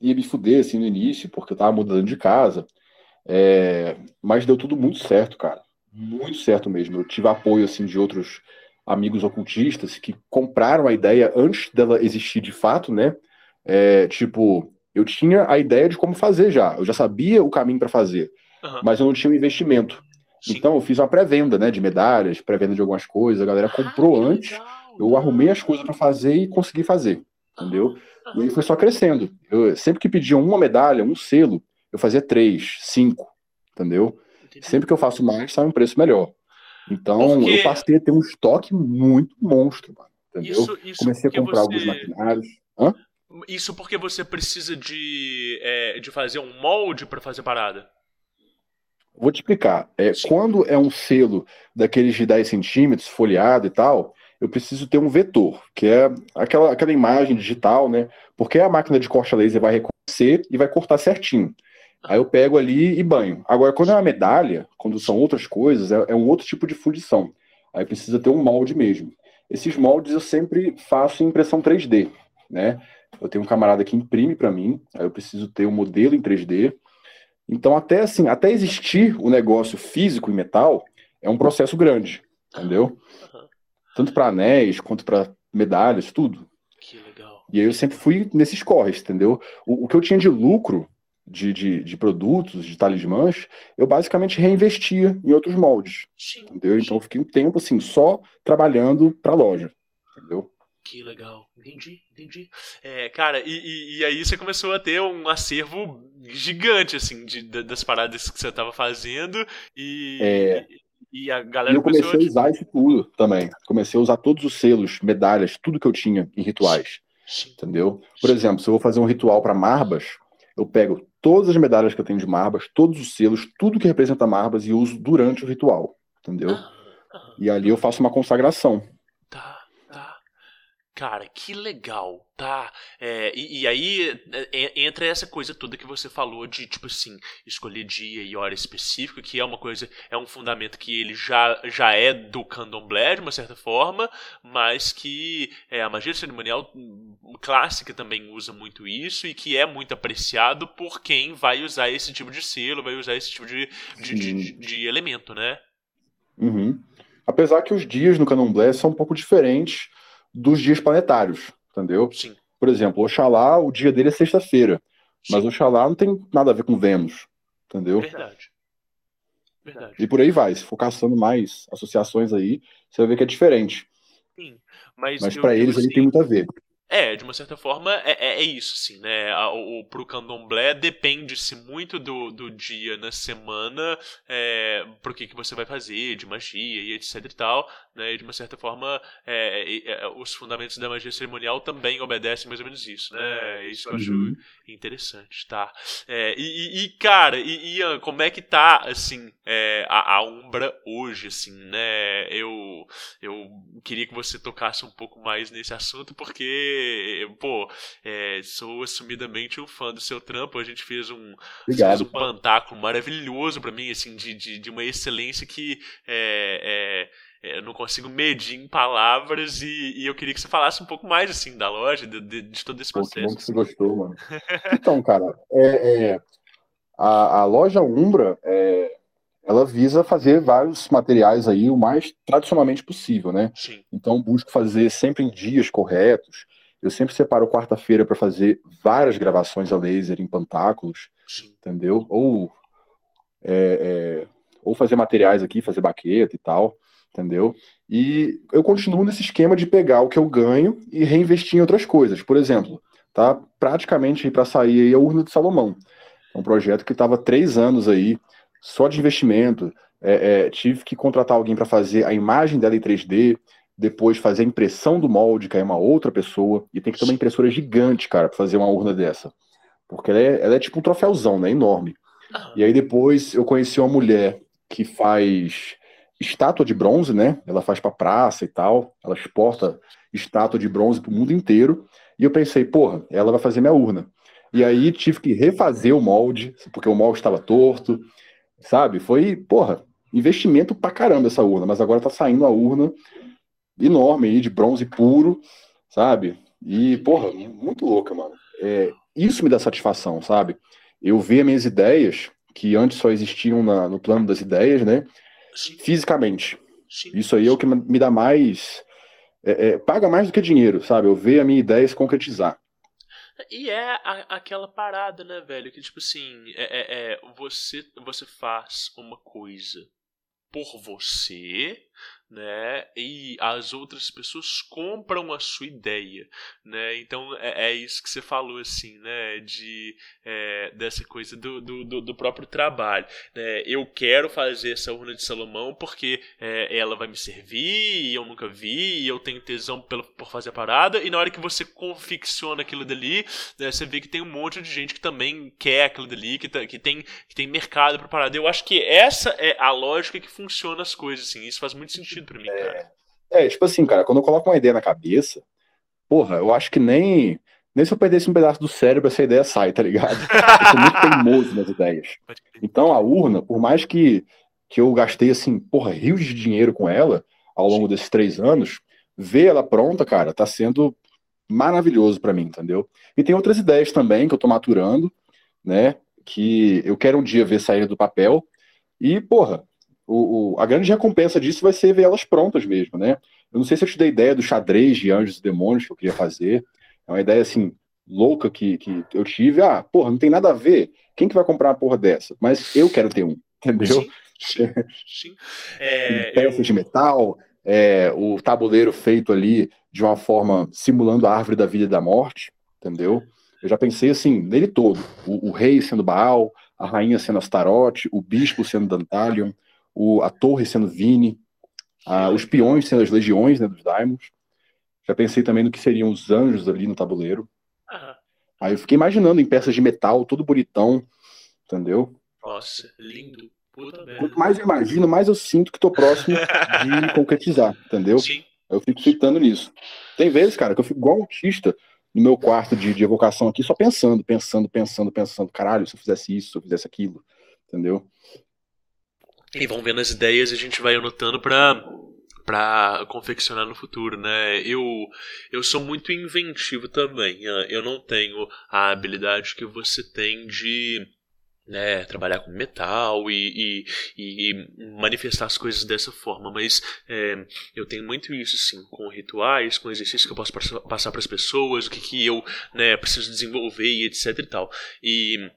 C: ia me fuder assim no início, porque eu tava mudando de casa. É, mas deu tudo muito certo, cara. Muito certo mesmo. Eu tive apoio assim de outros amigos ocultistas que compraram a ideia antes dela existir de fato, né? É, tipo, eu tinha a ideia de como fazer já. Eu já sabia o caminho para fazer,
A: Aham.
C: mas eu não tinha o investimento.
A: Sim.
C: Então eu fiz uma pré-venda, né, de medalhas, pré-venda de algumas coisas. A galera comprou
A: Ah,
C: antes. Eu arrumei as coisas para fazer e consegui fazer, entendeu? E aí foi só crescendo. Eu sempre que pediam uma medalha, um selo, eu fazia três, cinco, entendeu?
A: Entendi.
C: Sempre que eu faço mais, sai um preço melhor. Então,
A: Porque-
C: eu passei a ter um estoque muito monstro, mano, entendeu?
A: Isso, isso
C: Comecei a comprar
A: você...
C: alguns maquinários.
A: Isso porque você precisa de, é, de fazer um molde pra fazer parada.
C: Vou te explicar. É,
A: Sim.
C: quando é um selo daqueles de 10 centímetros, folheado e tal, eu preciso ter um vetor, que é aquela, aquela imagem digital, né? Porque a máquina de corte a laser vai reconhecer e vai cortar certinho. Aí eu pego ali e banho. Agora, quando é uma medalha, quando são outras coisas, é, é um outro tipo de fundição. Aí precisa ter um molde mesmo. Esses moldes eu sempre faço em impressão 3D, né? Eu tenho um camarada que imprime para mim, aí eu preciso ter um modelo em 3D. Então, até assim, até existir o negócio físico em metal, é um processo grande, entendeu?
A: Aham.
C: Tanto para anéis quanto para medalhas, tudo.
A: Que legal.
C: E aí eu sempre fui nesses corres, entendeu? O, o que eu tinha de lucro de, de, de produtos, de talismãs, eu basicamente reinvestia em outros moldes,
A: Sim.
C: entendeu? Então eu fiquei um tempo assim, só trabalhando para loja, entendeu?
A: Que legal. Entendi, entendi. É, cara, e, e, e aí você começou a ter um acervo gigante, assim, de, da- das paradas que você tava fazendo e,
C: É.
A: e a
C: E
A: galera
C: eu comecei a usar isso tudo também. Comecei a usar todos os selos, medalhas, tudo que eu tinha em rituais.
A: Sim.
C: entendeu? Por exemplo, se eu vou fazer um ritual para Marbas, eu pego todas as medalhas que eu tenho de Marbas, todos os selos, tudo que representa Marbas e uso durante o ritual, entendeu?
A: Aham, aham.
C: E ali eu faço uma consagração.
A: Cara, que legal, tá? É, e, e aí é, entra essa coisa toda que você falou de, tipo assim, escolher dia e hora específica, que é uma coisa, é um fundamento que ele já, já é do candomblé, de uma certa forma, mas que é, a magia cerimonial hum, clássica também usa muito isso e que é muito apreciado por quem vai usar esse tipo de selo, vai usar esse tipo de, de, de, de- de elemento, né?
C: Uhum. Apesar que os dias no candomblé são um pouco diferentes dos dias planetários, entendeu?
A: Sim.
C: Por exemplo, Oxalá, o dia dele é sexta-feira, mas Oxalá não tem nada a ver com Vênus, entendeu?
A: Verdade. Verdade.
C: E por aí vai. Se for caçando mais associações aí, você vai ver que é diferente.
A: Sim, mas,
C: Mas para eles ele
A: assim,
C: tem muito a ver.
A: É, de uma certa forma, é, é, é isso, assim, né? O, o- pro candomblé depende-se muito do, do dia na semana, é, pro que, que você vai fazer, de magia e etc e tal, né? E de uma certa forma, é, é, é, os fundamentos da magia cerimonial também obedecem mais ou menos isso, né? É Isso eu acho
C: Uhum.
A: interessante, tá? É, e, e- cara, e, Ian, como é que tá, assim, é, a, a Umbra hoje, assim, né? Eu, eu queria que você tocasse um pouco mais nesse assunto, porque, pô, é, sou assumidamente um fã do seu trampo. A gente fez um, fez um pantáculo maravilhoso pra mim, assim, de, de, de uma excelência que é, é, é, eu não consigo medir em palavras e, e eu queria que você falasse um pouco mais, assim, da loja, de, de, de todo esse
C: Pô, que bom
A: processo.
C: que você gostou, mano. Então, cara, é, é, a, a loja Umbra, é, ela visa fazer vários materiais aí o mais tradicionalmente possível, né?
A: Sim,
C: Então, busco fazer sempre em dias corretos. Eu sempre separo quarta-feira para fazer várias gravações a laser em pantáculos,
A: sim.
C: entendeu? Ou, é, é, ou fazer materiais aqui, fazer baqueta e tal, entendeu? E eu continuo nesse esquema de pegar o que eu ganho e reinvestir em outras coisas. Por exemplo, tá praticamente para sair aí a Urna de Salomão. É um projeto que estava três anos aí, só de investimento. É, é, tive que contratar alguém para fazer a imagem dela em 3D, depois fazer a impressão do molde, é uma outra pessoa, e tem que ter uma impressora gigante, cara, para fazer uma urna dessa. Porque ela é, ela é tipo um troféuzão, né? Enorme. E aí depois eu conheci uma mulher que faz estátua de bronze, né? Ela faz pra praça e tal. Ela exporta estátua de bronze pro mundo inteiro. E eu pensei, porra, ela vai fazer minha urna. E aí tive que refazer o molde, porque o molde estava torto, sabe? Foi, porra, investimento pra caramba essa urna, mas agora tá saindo a urna enorme aí, de bronze puro, sabe? E, porra, muito louca, mano. É, isso me dá satisfação, sabe? Eu ver minhas ideias, que antes só existiam na, no plano das ideias, né?
A: Sim,
C: Fisicamente.
A: sim.
C: Isso aí é o que me dá mais. é, é, paga mais do que dinheiro, sabe? Eu ver a minha ideia se concretizar.
A: E é a- aquela parada, né, velho? Que tipo assim, é, é- é, você, você faz uma coisa por você, né? E as outras pessoas compram a sua ideia, né? Então é, é isso que você falou, assim, né? De, é, dessa coisa do, do, do- próprio trabalho. Né? Eu quero fazer essa urna de Salomão porque é, ela vai me servir eu nunca vi e eu tenho tesão pelo, por fazer a parada. E na hora que você confecciona aquilo dali, né, você vê que tem um monte de gente que também quer aquilo dali, que, tá- que, tem, que tem mercado pra parada. Eu acho que essa é a lógica que funciona as coisas, assim. Isso faz muito sentido pra mim, cara.
C: É, tipo assim, cara, quando eu coloco uma ideia na cabeça, porra, eu acho que nem. Nem se eu perdesse um pedaço do cérebro, essa ideia sai, tá ligado? Eu sou muito teimoso nas ideias. Então a urna, por mais que, que eu gastei, assim, porra, rios de dinheiro com ela ao longo desses três anos, ver ela pronta, cara, tá sendo maravilhoso pra mim, entendeu? E tem outras ideias também que eu tô maturando, né? Que eu quero um dia ver sair do papel. E, porra, o, o- a grande recompensa disso vai ser ver elas prontas mesmo, né? Eu não sei se eu te dei ideia do xadrez de anjos e demônios que eu queria fazer. É uma ideia, assim, louca que, que eu tive. Ah, porra, não tem nada a ver. Quem que vai comprar uma porra dessa? Mas eu quero ter um, entendeu?
A: Sim, sim. É,
C: peças
A: eu-
C: de metal, é, o tabuleiro feito ali de uma forma simulando a árvore da vida e da morte, entendeu? Eu já pensei assim, nele todo. O, o rei sendo Baal, a rainha sendo Astarote, o bispo sendo Dantalion, o, a torre sendo Vini, a- os peões sendo as legiões né, dos Daimons. Já pensei também no que seriam os anjos ali no tabuleiro.
A: Ah,
C: Aí eu fiquei imaginando em peças de metal, todo bonitão, entendeu?
A: nossa, lindo. Puta merda.
C: Quanto mais eu imagino, mais eu sinto que tô próximo de concretizar, entendeu?
A: Sim.
C: Eu fico fitando nisso. Tem vezes, cara, que eu fico igual um autista no meu quarto de, de evocação aqui, só pensando, pensando, pensando, pensando. Caralho, se eu fizesse isso, se eu fizesse aquilo, entendeu?
A: E vão vendo as ideias e a gente vai anotando pra, pra confeccionar no futuro, né? Eu, eu sou muito inventivo também. ah, Eu não tenho a habilidade que você tem de né, trabalhar com metal e, e, e manifestar as coisas dessa forma, mas é, eu tenho muito isso, sim, com rituais, com exercícios que eu posso passa- passar para as pessoas, o que, que eu né, preciso desenvolver e etc e tal. E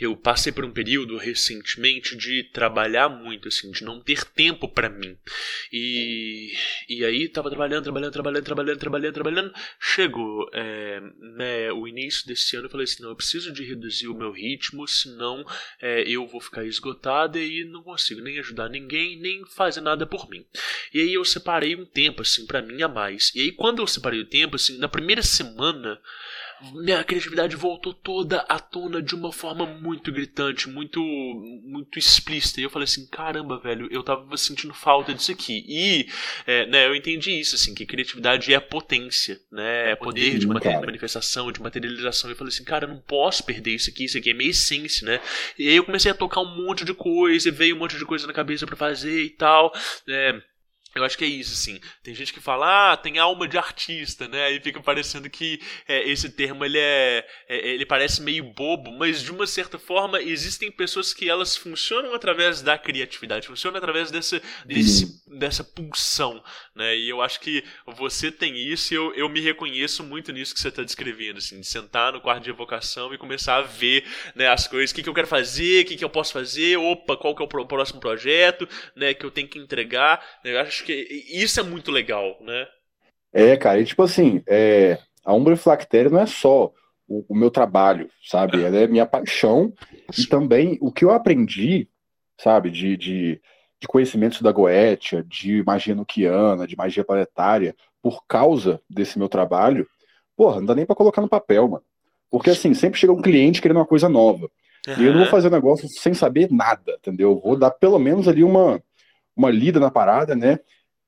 A: eu passei por um período recentemente de trabalhar muito, assim, de não ter tempo pra mim. E, e aí tava trabalhando, trabalhando, trabalhando, trabalhando, trabalhando, trabalhando. Chegou é, né, o início desse ano, eu falei assim, não, eu preciso de reduzir o meu ritmo, senão é, eu vou ficar esgotada e não consigo nem ajudar ninguém, nem fazer nada por mim. E aí eu separei um tempo, assim, pra mim a mais. E aí quando eu separei o tempo, assim, na primeira semana minha criatividade voltou toda à tona de uma forma muito gritante, muito muito explícita. E eu falei assim, caramba, velho, eu tava sentindo falta disso aqui. E, é, né, eu entendi isso, assim, que criatividade é potência, né, é poder de manifestação, de materialização. E eu falei assim, cara, eu não posso perder isso aqui, isso aqui é minha essência, né. E aí eu comecei a tocar um monte de coisa, e veio um monte de coisa na cabeça pra fazer e tal, né. Eu acho que é isso, assim. Tem gente que fala, ah, tem alma de artista, né? Aí fica parecendo que é, esse termo ele é, é- ele parece meio bobo, mas de uma certa forma existem pessoas que elas funcionam através da criatividade, funcionam através dessa, desse, dessa pulsão, né? E eu acho que você tem isso e eu, eu me reconheço muito nisso que você está descrevendo, assim, de sentar no quarto de evocação e começar a ver né, as coisas, o que, que eu quero fazer, o que, que eu posso fazer, opa, qual que é o próximo projeto, né, que eu tenho que entregar. né? Eu acho que isso é muito legal, né?
C: É, cara, e tipo assim, é, a Umbra Flactéria não é só o, o meu trabalho, sabe? Ela é minha paixão e também o que eu aprendi, sabe, de, de, de conhecimentos da Goetia, de magia nuquiana, de magia planetária, por causa desse meu trabalho, porra, não dá nem pra colocar no papel, mano. Porque assim, sempre chega um cliente querendo uma coisa nova. E eu não vou fazer um negócio sem saber nada, entendeu? Eu vou dar pelo menos ali uma, uma lida na parada, né?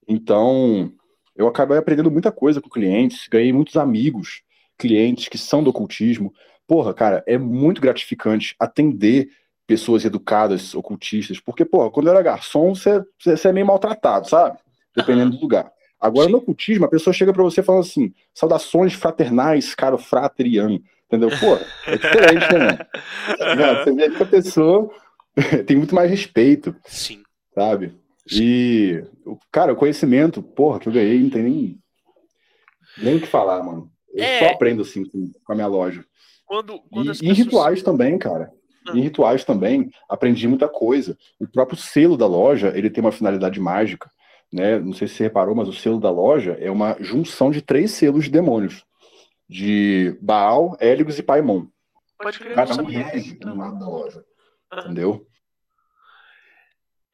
C: Então, eu acabei aprendendo muita coisa com clientes, ganhei muitos amigos, clientes que são do ocultismo. porra, cara, é muito gratificante atender pessoas educadas, ocultistas, porque, porra, quando eu era garçom, você, você é meio maltratado, sabe? Dependendo do lugar. Agora,
A: Sim.
C: no ocultismo, a pessoa chega pra você falando assim, saudações fraternais, caro frateriano, entendeu? Pô, é diferente, né? Tá? Você vê que a pessoa tem muito mais respeito,
A: Sim.
C: sabe? E, o- cara, o conhecimento, porra, que eu ganhei, não tem nem, nem o que falar, mano. Eu
A: É.
C: só aprendo assim com, a minha loja.
A: Quando,
C: E,
A: quando
C: e em
A: pessoas...
C: rituais também, cara. Em rituais também, aprendi muita coisa. O próprio selo da loja, ele tem uma finalidade mágica, né? Não sei se você reparou, mas o selo da loja é uma junção de três selos de demônios. De Baal, Héligos e Paimon.
A: Pode crer,
C: Cada um rege um lado da loja. Entendeu?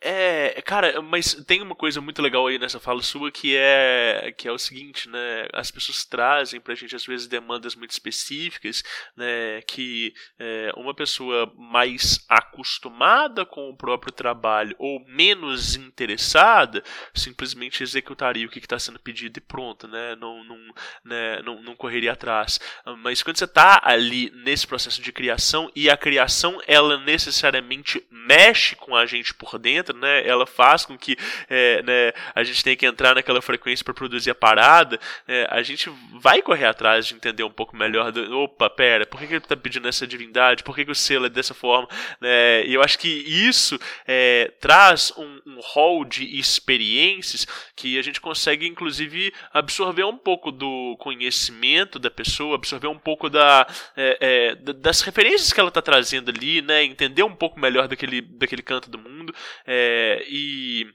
A: É, cara, mas tem uma coisa muito legal aí nessa fala sua que é que é o seguinte, né? As pessoas trazem pra gente às vezes demandas muito específicas, né? Que é, uma pessoa mais acostumada com o próprio trabalho ou menos interessada simplesmente executaria o que está sendo pedido e pronto, né? Não, não, né? não, não correria atrás. Mas quando você está ali nesse processo de criação e a criação ela necessariamente mexe com a gente por dentro, né? Ela faz com que é, né, a gente tenha que entrar naquela frequência para produzir a parada. é, a gente vai correr atrás de entender um pouco melhor. Do, Opa, pera, por que, que ele está pedindo essa divindade? Por que, que o selo é dessa forma? Né? E eu acho que isso é, traz um, um hall de experiências que a gente consegue, inclusive, absorver um pouco do conhecimento da pessoa, absorver um pouco da, é, é, da- das referências que ela está trazendo ali, né? Entender um pouco melhor daquele, daquele canto do mundo. é, e.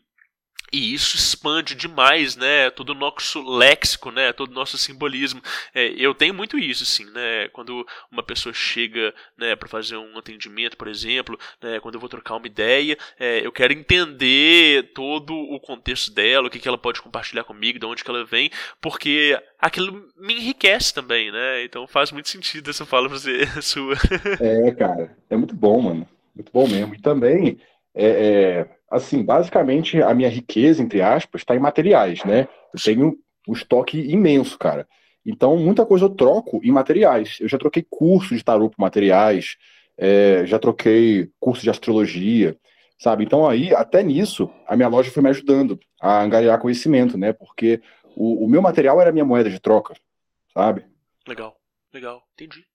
A: E isso expande demais, né? Todo o nosso léxico, né? Todo o nosso simbolismo. É, eu tenho muito isso, sim, né? Quando uma pessoa chega, né, para fazer um atendimento, por exemplo, né, quando eu vou trocar uma ideia, é, eu quero entender todo o contexto dela, o que, que ela pode compartilhar comigo, de onde que ela vem, porque aquilo me enriquece também, né? Então faz muito sentido essa fala pra você, sua.
C: É, cara, é muito bom, mano. Muito bom mesmo. E também, é, é, assim, basicamente a minha riqueza, entre aspas, está em materiais, né? Eu tenho um estoque imenso, cara. Então, muita coisa eu troco em materiais. Eu já troquei curso de tarô por materiais, é, já troquei curso de astrologia, sabe? Então, aí, até nisso, a minha loja foi me ajudando a angariar conhecimento, né? Porque o, o meu material era a minha moeda de troca, sabe?
A: Legal, legal, entendi.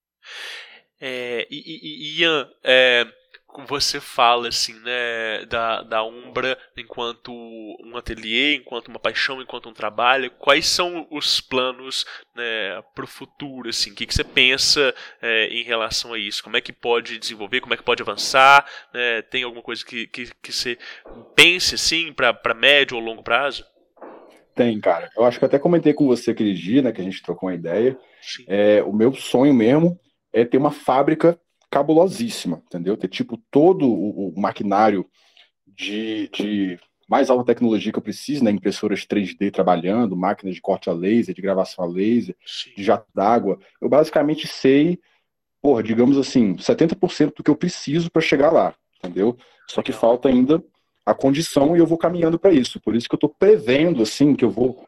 A: É, e, e- e, Ian, é, você fala assim, né, da, da Umbra enquanto um ateliê, enquanto uma paixão, enquanto um trabalho. Quais são os planos né, para o futuro? Assim, o que, que você pensa é, em relação a isso? Como é que pode desenvolver? Como é que pode avançar? né? tem alguma coisa que, que, que você pense assim para médio ou longo prazo?
C: Tem, cara. Eu acho que até comentei com você aquele dia, né, que a gente trocou uma ideia. É, o meu sonho mesmo é ter uma fábrica cabulosíssima, entendeu? Ter, tipo, todo o, o maquinário de, de mais alta tecnologia que eu preciso, né? Impressoras 3D trabalhando, máquinas de corte a laser, de gravação a laser,
A: Sim.
C: de jato d'água. Eu basicamente sei, porra, digamos assim, 70% do que eu preciso para chegar lá, entendeu? Só que falta ainda a condição e eu vou caminhando para isso. Por isso que eu estou prevendo, assim, que eu vou,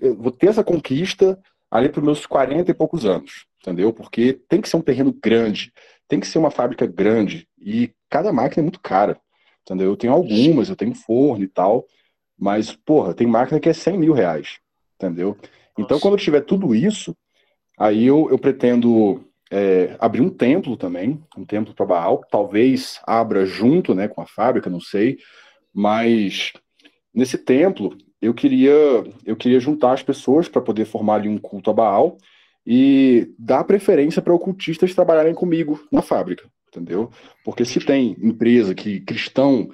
C: eu vou ter essa conquista ali para os meus 40 e poucos anos, entendeu? Porque tem que ser um terreno grande, tem que ser uma fábrica grande e cada máquina é muito cara, entendeu? Eu tenho algumas, eu tenho forno e tal, mas, porra, tem máquina que é 100 mil reais, entendeu? Então,
A: Nossa.
C: quando eu tiver tudo isso, aí eu, eu pretendo é, abrir um templo também, um templo para Baal, talvez abra junto, né, com a fábrica, não sei, mas nesse templo eu queria eu queria juntar as pessoas para poder formar ali um culto a Baal e dar preferência para ocultistas trabalharem comigo na fábrica, entendeu? Porque se tem empresa que cristão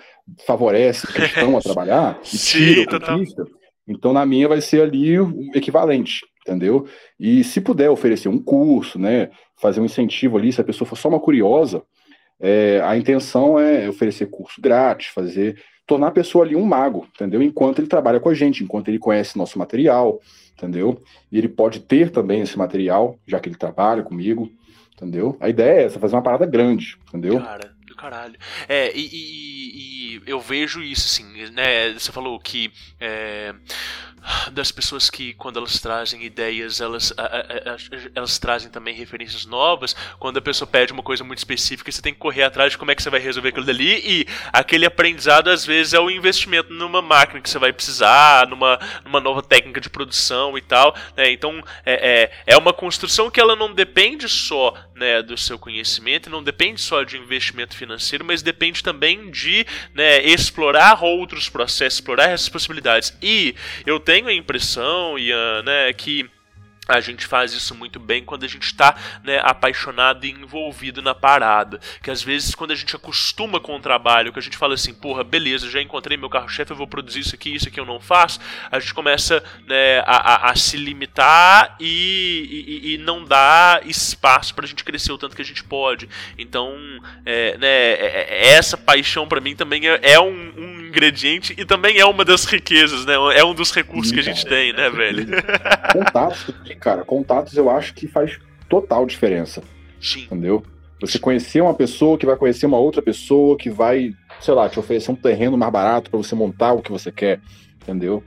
C: favorece cristão a trabalhar e
A: Sim,
C: ocultista, então na minha vai ser ali o equivalente, entendeu? E se puder oferecer um curso, né, fazer um incentivo ali, se a pessoa for só uma curiosa, é, a intenção é oferecer curso grátis, fazer tornar a pessoa ali um mago, entendeu? Enquanto ele trabalha com a gente, enquanto ele conhece nosso material, entendeu? E ele pode ter também esse material, já que ele trabalha comigo, entendeu? A ideia é essa, fazer uma parada grande, entendeu?
A: Cara, do caralho. É, e, e- e eu vejo isso, assim, né? Você falou que é, das pessoas que, quando elas trazem ideias, elas, a, a, a, elas trazem também referências novas. Quando a pessoa pede uma coisa muito específica, você tem que correr atrás de como é que você vai resolver aquilo dali. E aquele aprendizado, às vezes, é o investimento numa máquina que você vai precisar, numa, numa nova técnica de produção e tal. Né? Então, é, é, é uma construção que ela não depende só né, do seu conhecimento, não depende só de investimento financeiro, mas depende também de né, explorar outros processos, explorar essas possibilidades. E eu tenho tenho a impressão, Ian, né, que a gente faz isso muito bem quando a gente está né, apaixonado e envolvido na parada. Que às vezes, quando a gente acostuma com o trabalho, que a gente fala assim, porra, beleza, já encontrei meu carro-chefe, eu vou produzir isso aqui, isso aqui eu não faço, a gente começa né, a, a, a, se limitar e, e, e não dá espaço para a gente crescer o tanto que a gente pode. Então, é, né, é, é essa paixão para mim também é, é um, um, ingrediente e também é uma das riquezas, né? É um dos recursos que a gente tem, né, velho?
C: Contato cara, contatos eu acho que faz total diferença.
A: Sim.
C: Entendeu? Você conhecer uma pessoa que vai conhecer uma outra pessoa que vai, sei lá, te oferecer um terreno mais barato para você montar o que você quer, entendeu?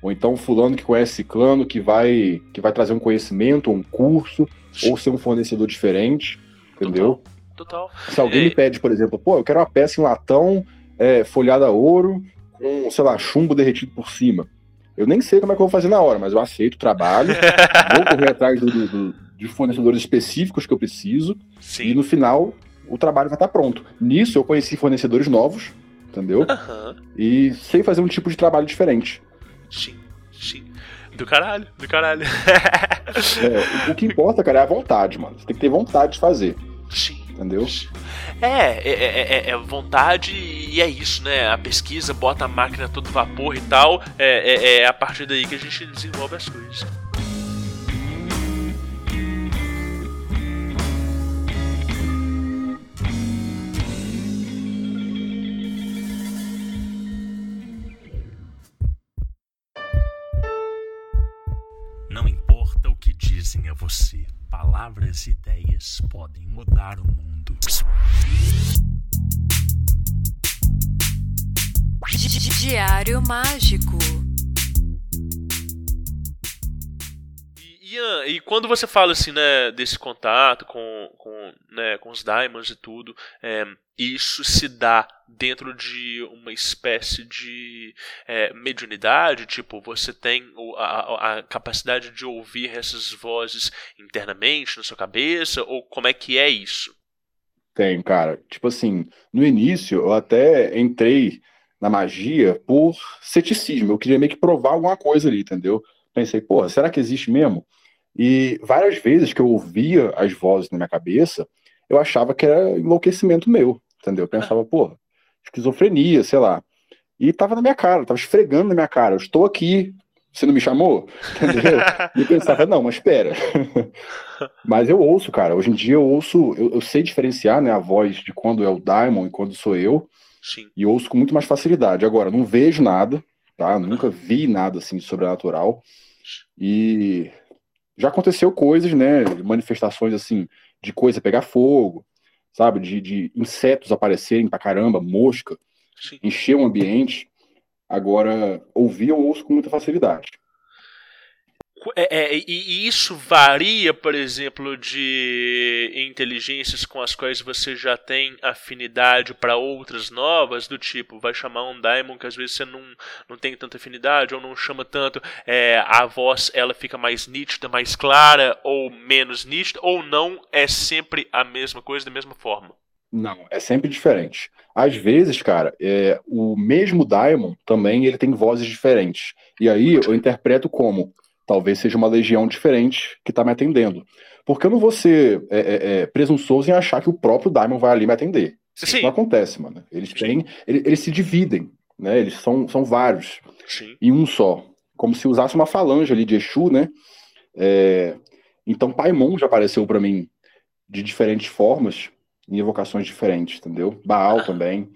C: Ou então fulano que conhece ciclano que vai que vai trazer um conhecimento, um curso, Sim. ou ser um fornecedor diferente, entendeu?
A: Total. Total.
C: Se alguém é... me pede, por exemplo, pô, eu quero uma peça em latão é, folhada a ouro com, sei lá, chumbo derretido por cima. Eu nem sei como é que eu vou fazer na hora, mas eu aceito o trabalho, vou correr atrás do, do, de fornecedores específicos que eu preciso,
A: Sim.
C: e no final o trabalho vai estar pronto. Nisso eu conheci fornecedores novos, entendeu?
A: Uhum.
C: E sei fazer um tipo de trabalho diferente.
A: Sim, sim. Do caralho, do caralho.
C: é, o, o que importa, cara, é a vontade, mano. Você tem que ter vontade de fazer.
A: Sim.
C: Entendeu?
A: É, é, é, é, vontade e é isso, né? A pesquisa bota a máquina todo vapor e tal. É, é, é a partir daí que a gente desenvolve as coisas.
D: Não importa o que dizem a você palavras e ideias podem mudar o mundo.
E: Diário Mágico.
A: Ian, e quando você fala assim, né, desse contato com, com, né, com os Diamonds e tudo, é, isso se dá dentro de uma espécie de é, mediunidade, tipo, você tem a, a, capacidade de ouvir essas vozes internamente na sua cabeça, ou como é que é isso?
C: Tem, cara. Tipo assim, no início eu até entrei na magia por ceticismo, eu queria meio que provar alguma coisa ali, entendeu? Pensei, porra, será que existe mesmo? E várias vezes que eu ouvia as vozes na minha cabeça, eu achava que era enlouquecimento meu, entendeu? Eu pensava, pô, esquizofrenia, sei lá. E tava na minha cara, tava esfregando na minha cara, eu estou aqui, você não me chamou? Entendeu? e eu pensava, não, mas espera. mas eu ouço, cara, hoje em dia eu ouço, eu, eu, sei diferenciar, né, a voz de quando é o Diamond e quando sou eu.
A: Sim.
C: E ouço com muito mais facilidade. Agora, não vejo nada, tá? Nunca vi nada assim de sobrenatural. E já aconteceu coisas, né? Manifestações assim, de coisa pegar fogo, sabe? De, de insetos aparecerem pra caramba, mosca,
A: Sim.
C: encher o ambiente. Agora, ouvir eu ouço com muita facilidade.
A: É, é, e isso varia, por exemplo, de inteligências com as quais você já tem afinidade para outras novas, do tipo, vai chamar um Daimon que às vezes você não, não tem tanta afinidade ou não chama tanto, é, a voz ela fica mais nítida, mais clara ou menos nítida, ou não é sempre a mesma coisa da mesma forma?
C: Não, é sempre diferente. Às vezes, cara, é, o mesmo Daimon também ele tem vozes diferentes. E aí eu interpreto como talvez seja uma legião diferente que está me atendendo. Porque eu não vou ser é, é, é, presunçoso em achar que o próprio Diamond vai ali me atender.
A: Sim.
C: Isso não acontece, mano. Eles têm. Eles, eles, se dividem, né? Eles são, são vários.
A: Sim.
C: Em um só. Como se usasse uma falange ali de Exu, né? É, então, Paimon já apareceu para mim de diferentes formas, em evocações diferentes, entendeu? Baal ah. também.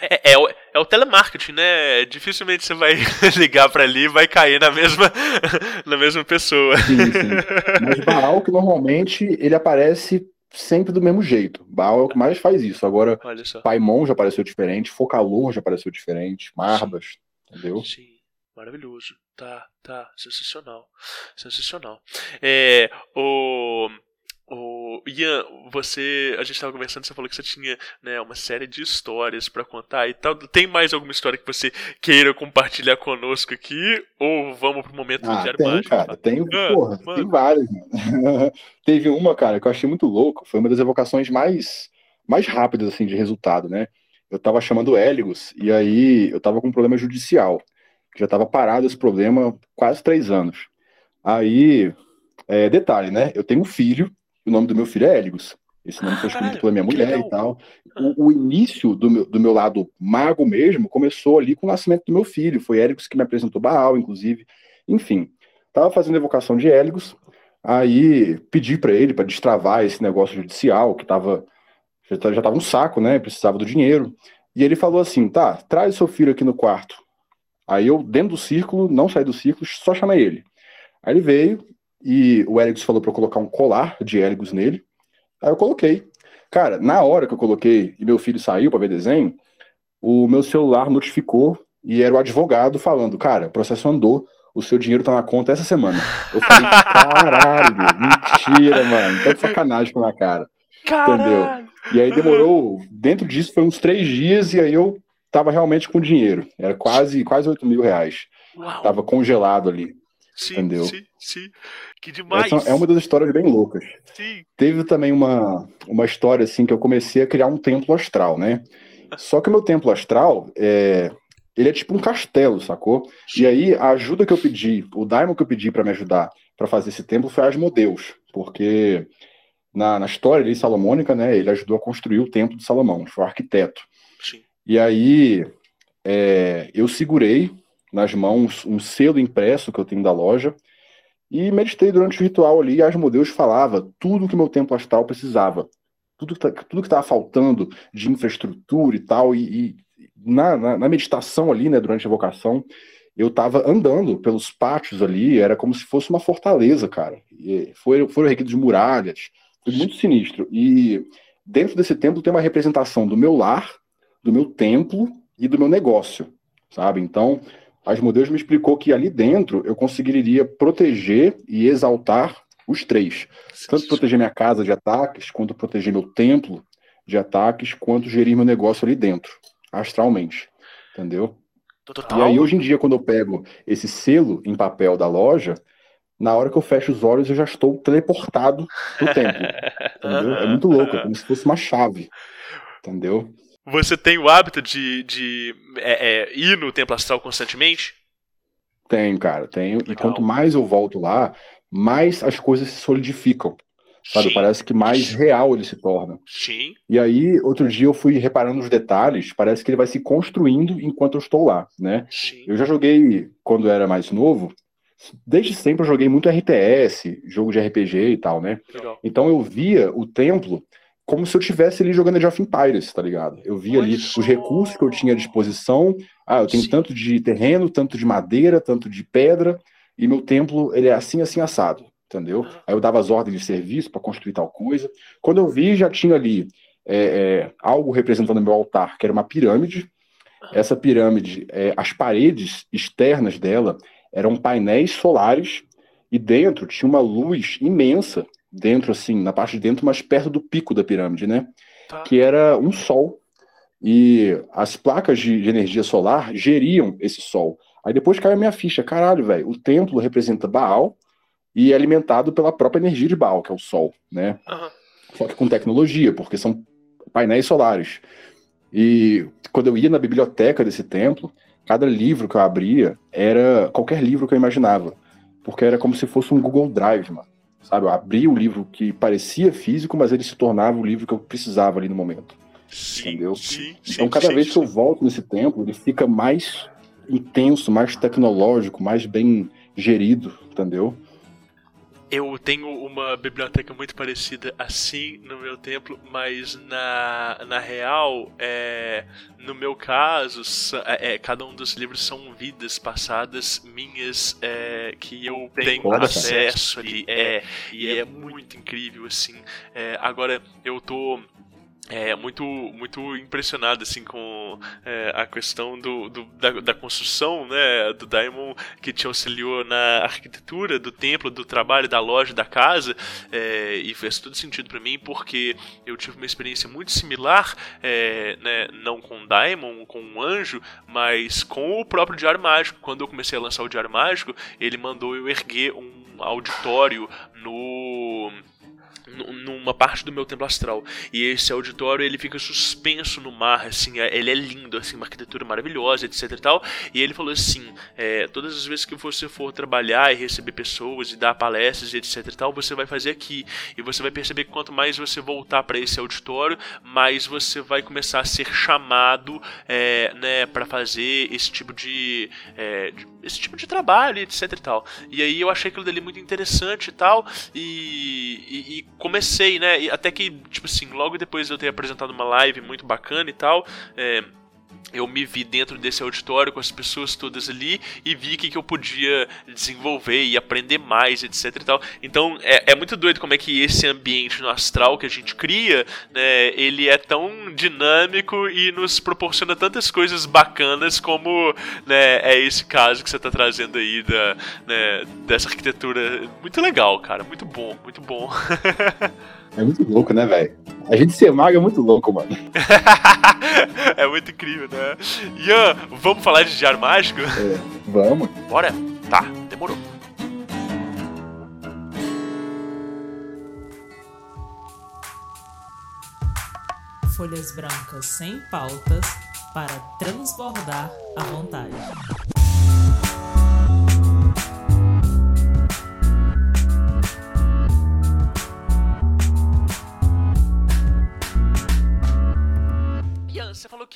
A: É, é, o, é o telemarketing, né? Dificilmente você vai ligar para ali e vai cair na mesma, na mesma pessoa.
C: Sim, sim. Mas Baal, que normalmente ele aparece sempre do mesmo jeito. Baal é o que mais faz isso. Agora, Paimon já apareceu diferente, Focalor já apareceu diferente, Marbas, entendeu?
A: Sim. Maravilhoso. Tá, tá. Sensacional. Sensacional. É. O. O Ian, você, a gente estava conversando, você falou que você tinha né, uma série de histórias para contar e tal. Tem mais alguma história que você queira compartilhar conosco aqui? Ou vamos pro momento
C: ah,
A: do Diário
C: tem,
A: Mágico?
C: cara, tem,
A: Ah,
C: porra,
A: mano.
C: tem várias, mano. Teve uma, cara, que eu achei muito louco, foi uma das evocações mais, mais rápidas, assim, de resultado, né? Eu tava chamando o Héligos, e aí eu tava com um problema judicial, já tava parado esse problema há quase três anos. Aí, é, detalhe, né? Eu tenho um filho, o nome do meu filho é Héligos. Esse nome foi escolhido pela minha mulher e tal. O, o início do meu, do meu lado mago mesmo começou ali com o nascimento do meu filho. Foi Héligos que me apresentou Baal, inclusive. Enfim, tava fazendo evocação de Héligos, aí pedi pra ele para destravar esse negócio judicial, que tava já, tá- já tava um saco, né? Precisava do dinheiro. E ele falou assim: tá, traz seu filho aqui no quarto. Aí eu, dentro do círculo, não saí do círculo, só chamei ele. Aí ele veio e o Héligos falou pra eu colocar um colar de Héligos nele. Aí eu coloquei. Cara, na hora que eu coloquei e meu filho saiu pra ver desenho, o meu celular notificou e era o advogado falando: Cara, o processo andou, o seu dinheiro tá na conta essa semana. Eu falei: Caralho, mentira, mano. Tá de sacanagem com a minha cara.
A: Caralho!
C: E aí demorou, dentro disso foi uns três dias e aí eu tava realmente com dinheiro. Era quase, quase 8 mil reais.
A: Uau!
C: Tava congelado ali.
A: Sim,
C: entendeu?
A: sim, sim. Que demais!
C: Essa é uma das histórias bem loucas.
A: Sim.
C: Teve também uma, uma história assim que eu comecei a criar um templo astral, né? Só que o meu templo astral é, ele é tipo um castelo, sacou? E aí a ajuda que eu pedi, o daimon que eu pedi pra me ajudar pra fazer esse templo foi Asmodeus, porque na, na história ali salomônica, né, ele ajudou a construir o templo de Salomão, foi o arquiteto.
A: Sim.
C: E aí é, eu segurei nas mãos um selo impresso que eu tenho da loja e meditei durante o ritual ali. E Asmodeus falava tudo que meu templo astral precisava, tudo que, tá- tudo que estava faltando de infraestrutura e tal. E, e na, na, na meditação ali, né, durante a evocação, eu estava andando pelos pátios ali, era como se fosse uma fortaleza, cara. E foi, foram erguidos muralhas, foi muito sinistro. E dentro desse templo tem uma representação do meu lar, do meu templo e do meu negócio, sabe? Então, Asmodeus me explicou que ali dentro eu conseguiria proteger e exaltar os três. Tanto proteger minha casa de ataques, quanto proteger meu templo de ataques, quanto gerir meu negócio ali dentro, astralmente. Entendeu?
A: Total.
C: E aí, hoje em dia, quando eu pego esse selo em papel da loja, na hora que eu fecho os olhos, eu já estou teleportado pro templo. Entendeu? É muito louco, é como se fosse uma chave. Entendeu?
A: Você tem o hábito de, de é, é, ir no templo astral constantemente?
C: Tenho, cara, tenho. E
A: Legal.
C: quanto mais eu volto lá, mais as coisas se solidificam. Sabe?
A: Sim.
C: Parece que mais real ele se torna.
A: Sim.
C: E aí, outro dia eu fui reparando os detalhes, parece que ele vai se construindo enquanto eu estou lá, né?
A: Sim.
C: Eu já joguei, quando eu era mais novo, desde sempre eu joguei muito RTS, jogo de RPG e tal, né?
A: Legal.
C: Então eu via o templo como se eu estivesse ali jogando Age of Empires, tá ligado? Eu via ali os recursos que eu tinha à disposição. Ah, eu tenho
A: Sim.
C: tanto de terreno, tanto de madeira, tanto de pedra, e meu templo, ele é assim, assim, assado, entendeu? Aí eu dava as ordens de serviço para construir tal coisa. Quando eu vi, já tinha ali é, é, algo representando meu altar, que era uma pirâmide. Essa pirâmide, é, as paredes externas dela eram painéis solares e dentro tinha uma luz imensa dentro assim, na parte de dentro, mas perto do pico da pirâmide, né?
A: Tá.
C: Que era um sol. E as placas de, de energia solar geriam esse sol. Aí depois caiu a minha ficha, caralho, velho, o templo representa Baal e é alimentado pela própria energia de Baal, que é o sol, né?
A: Aham.
C: Só que com tecnologia, porque são painéis solares. E quando eu ia na biblioteca desse templo, cada livro que eu abria era qualquer livro que eu imaginava. Porque era como se fosse um Google Drive, mano. Sabe? Eu abria o livro que parecia físico, mas ele se tornava o livro que eu precisava ali no momento.
A: Sim,
C: Entendeu?
A: sim,
C: Então,
A: sim,
C: cada
A: sim,
C: vez que eu volto nesse templo, ele fica mais intenso, mais tecnológico, mais bem gerido, entendeu?
A: Eu tenho uma biblioteca muito parecida assim no meu templo, mas na, na real, é, no meu caso, é, é, cada um dos livros são vidas passadas minhas é, que eu tenho acesso ali. É, e é muito incrível, assim. É, agora, eu tô é, muito muito impressionado assim com é, a questão do, do da, da, construção né do Daimon que te auxiliou na arquitetura do templo do trabalho da loja da casa. É, e fez todo sentido para mim porque eu tive uma experiência muito similar é, né, não com Daimon com o anjo mas com o próprio diário mágico. Quando eu comecei a lançar o diário mágico ele mandou eu erguer um auditório no numa parte do meu templo astral. E esse auditório ele fica suspenso no mar, assim, é, ele é lindo, assim, uma arquitetura maravilhosa, etc e tal. E ele falou assim: é, todas as vezes que você for trabalhar e receber pessoas e dar palestras, etc e tal, você vai fazer aqui. E você vai perceber que quanto mais você voltar para esse auditório, mais você vai começar a ser chamado, é, né, para fazer esse tipo de, é, de, esse tipo de trabalho, etc e tal. E aí eu achei aquilo dali muito interessante e tal. e, e, e comecei, né? E até que, tipo assim, logo depois de eu ter apresentado uma live muito bacana e tal, é, eu me vi dentro desse auditório com as pessoas todas ali e vi o que, que eu podia desenvolver e aprender mais, etc e tal. Então é, é, muito doido como é que esse ambiente no astral que a gente cria, né, ele é tão dinâmico e nos proporciona tantas coisas bacanas como né, é esse caso que você está trazendo aí da, né, dessa arquitetura. Muito legal, cara. Muito bom, muito bom.
C: É muito louco, né, velho? A gente ser mago é muito louco, mano.
A: é muito incrível, né? Ian, vamos falar de diário mágico?
C: É, vamos.
A: Bora? Tá, demorou.
B: Folhas brancas sem pautas para transbordar à vontade.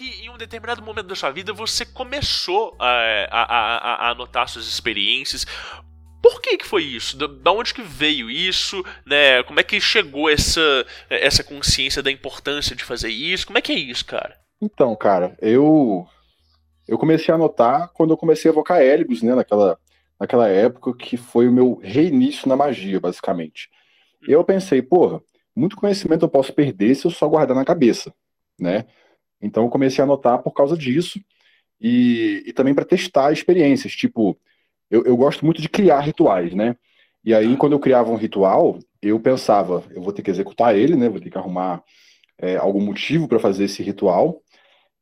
A: Que em um determinado momento da sua vida você começou a, a, a, a anotar suas experiências. Por que, que foi isso? Da, onde que veio isso? Né? Como é que chegou essa, essa consciência da importância de fazer isso? Como é que é isso, cara?
C: Então, cara, eu eu comecei a anotar quando eu comecei a evocar Hélibus, né? Naquela, naquela época que foi o meu reinício na magia, basicamente. Eu pensei, porra, muito conhecimento eu posso perder se eu só guardar na cabeça, né? Então eu comecei a anotar por causa disso e, e também para testar experiências. Tipo, eu, eu gosto muito de criar rituais, né? E aí, quando eu criava um ritual, eu pensava, eu vou ter que executar ele, né? Vou ter que arrumar é, algum motivo para fazer esse ritual.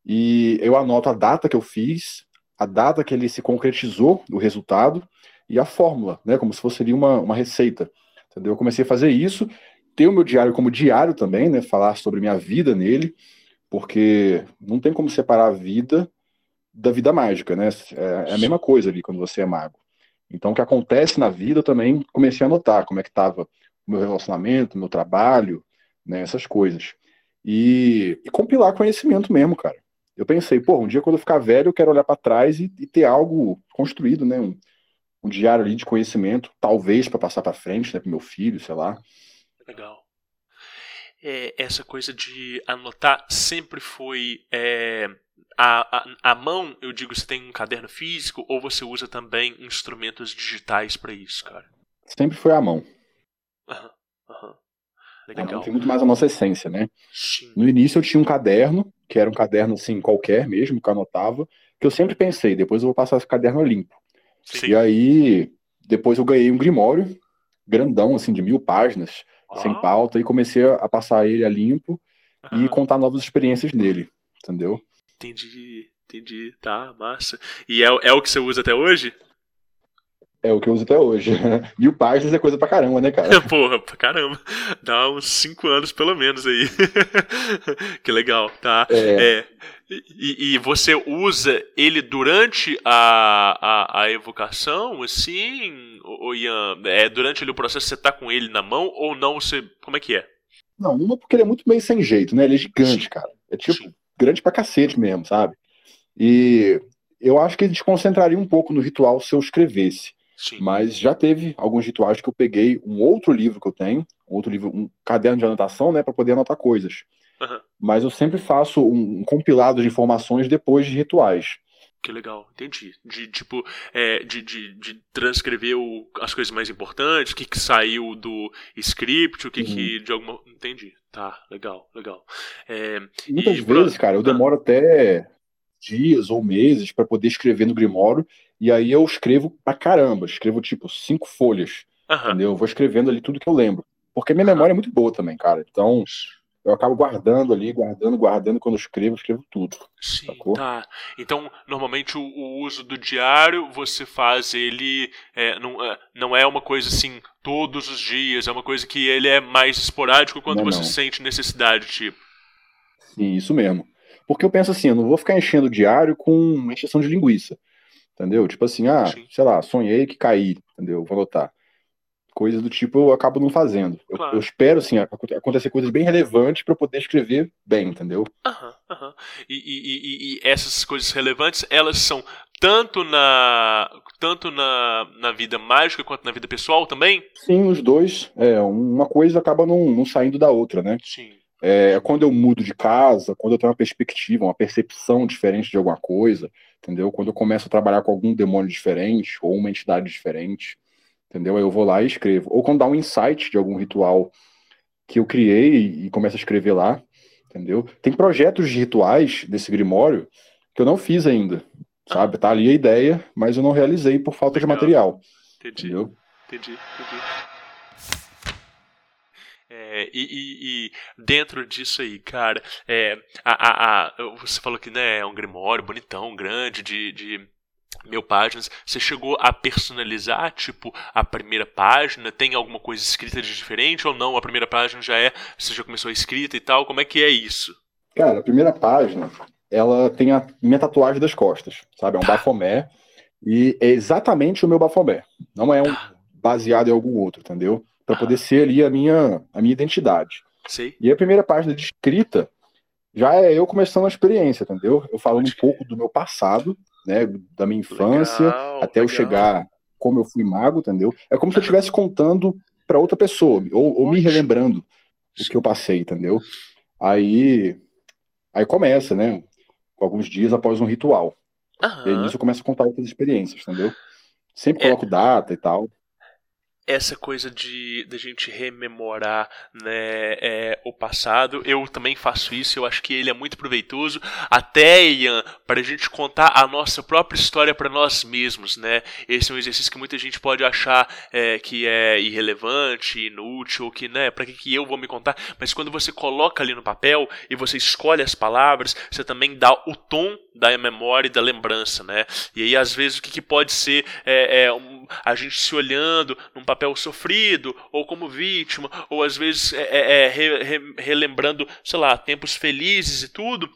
C: E eu anoto a data que eu fiz, a data que ele se concretizou, o resultado, e a fórmula, né? Como se fosse ali uma, uma receita. Entendeu? Eu comecei a fazer isso, ter o meu diário como diário também, né? Falar sobre minha vida nele porque não tem como separar a vida da vida mágica, né? É, é a mesma coisa ali quando você é mago. Então, o que acontece na vida, eu também comecei a notar como é que estava o meu relacionamento, o meu trabalho, né, essas coisas. E, e, compilar conhecimento mesmo, cara. Eu pensei, pô, um dia quando eu ficar velho, eu quero olhar para trás e, e, ter algo construído, né? Um, um diário ali de conhecimento, talvez para passar para frente, né, para meu filho, sei lá.
A: Legal é, essa coisa de anotar sempre foi é, a, a, a, mão, eu digo, você tem um caderno físico ou você usa também instrumentos digitais para isso, cara?
C: Sempre foi a mão.
A: Aham, aham.
C: Legal. Tem muito mais a nossa essência, né?
A: Sim.
C: No início eu tinha um caderno, que era um caderno assim, qualquer mesmo, que eu anotava, que eu sempre pensei, depois eu vou passar esse caderno limpo.
A: Sim.
C: E aí, depois eu ganhei um grimório, grandão, assim, de mil páginas, sem pauta, e comecei a passar ele a limpo e contar novas experiências nele, entendeu?
A: Entendi, entendi, tá, massa. E é, é o que você usa até hoje?
C: É o que eu uso até hoje. Mil páginas é coisa pra caramba, né, cara?
A: Porra, pra caramba. Dá uns cinco anos pelo menos aí. que legal, tá?
C: É.
A: é. E, e, você usa ele durante a, a, a evocação, assim, ou Ian? É, durante ali, o processo você tá com ele na mão ou não? Você, como é que é?
C: Não, uma porque ele é muito meio sem jeito, né? Ele é gigante, Sim. cara. É tipo Sim. grande pra cacete mesmo, sabe? E eu acho que ele desconcentraria um pouco no ritual se eu escrevesse.
A: Sim.
C: Mas já teve alguns rituais que eu peguei um outro livro que eu tenho, um outro livro, um caderno de anotação, né, para poder anotar coisas.
A: Uhum.
C: Mas eu sempre faço um, compilado de informações depois de rituais.
A: Que legal, entendi. De tipo, é, de, de, de transcrever o, as coisas mais importantes, o que, que saiu do script, o que, uhum. que de alguma. Entendi. Tá, legal, legal. É,
C: Muitas e, vezes, cara, eu ah. demoro até dias ou meses para poder escrever no Grimório, e aí eu escrevo pra caramba, escrevo tipo cinco folhas, uhum. entendeu? Eu vou escrevendo ali tudo que eu lembro. Porque minha memória é muito boa também, cara. Então, eu acabo guardando ali, guardando, guardando. Quando eu escrevo, eu escrevo tudo.
A: Sim, sacou? tá. Então, normalmente o, o, uso do diário, você faz ele. É, não, é, não é uma coisa assim, todos os dias. É uma coisa que ele é mais esporádico quando não, você não. sente necessidade, tipo.
C: Sim, isso mesmo. Porque eu penso assim, eu não vou ficar enchendo o diário com encheção de linguiça. Entendeu? Tipo assim, ah, Sim. sei lá, sonhei que caí, entendeu? Vou anotar. Coisas do tipo eu acabo não fazendo. Claro. Eu, eu, espero, assim, acontecer coisas bem relevantes para poder escrever bem, entendeu?
A: Aham, aham. E, e, e, e, essas coisas relevantes, elas são tanto na tanto na, na vida mágica quanto na vida pessoal também?
C: Sim, os dois. É, uma coisa acaba não, não saindo da outra, né?
A: Sim.
C: É, quando eu mudo de casa, quando eu tenho uma perspectiva, uma percepção diferente de alguma coisa, entendeu? Quando eu começo a trabalhar com algum demônio diferente ou uma entidade diferente, entendeu? Aí eu vou lá e escrevo. Ou quando dá um insight de algum ritual que eu criei e começo a escrever lá, entendeu? Tem projetos de rituais desse Grimório que eu não fiz ainda, sabe? Tá ali a ideia, mas eu não realizei por falta Legal. de material.
A: Entendi. Entendeu? Entendi, entendi. É, e, e, e, dentro disso aí, cara, é, a, a, a, você falou que né, é um grimório bonitão, grande, de, de mil páginas. Você chegou a personalizar, tipo, a primeira página? Tem alguma coisa escrita de diferente ou não? A primeira página já é, você já começou a escrita e tal? Como é que é isso?
C: Cara, a primeira página, ela tem a minha tatuagem das costas, sabe? É um tá. bafomé. E é exatamente o meu bafomé. Não é um tá. baseado em algum outro, entendeu? para poder ser ali a minha, a minha identidade.
A: Sim.
C: E a primeira página de escrita já é eu começando a experiência, entendeu? Eu falando um pouco do meu passado, né, da minha infância, legal, até legal. eu chegar como eu fui mago, entendeu? É como se eu estivesse contando para outra pessoa, ou, ou me relembrando o que eu passei, entendeu? Aí, aí começa, né? Alguns dias após um ritual. Uhum. E aí nisso eu começo a contar outras experiências, entendeu? Sempre é. coloco é... data e tal
A: essa coisa de da gente rememorar né, é, o passado. Eu também faço isso, eu acho que ele é muito proveitoso. Até, Ian, para a gente contar a nossa própria história para nós mesmos. Né? Esse é um exercício que muita gente pode achar é, que é irrelevante, inútil, que, né, para que, que eu vou me contar. Mas quando você coloca ali no papel e você escolhe as palavras, você também dá o tom da memória e da lembrança. Né? E aí, às vezes, o que, que pode ser é, é um, a gente se olhando num papel sofrido, ou como vítima, ou às vezes é, é, é re, re, relembrando, sei lá, tempos felizes e tudo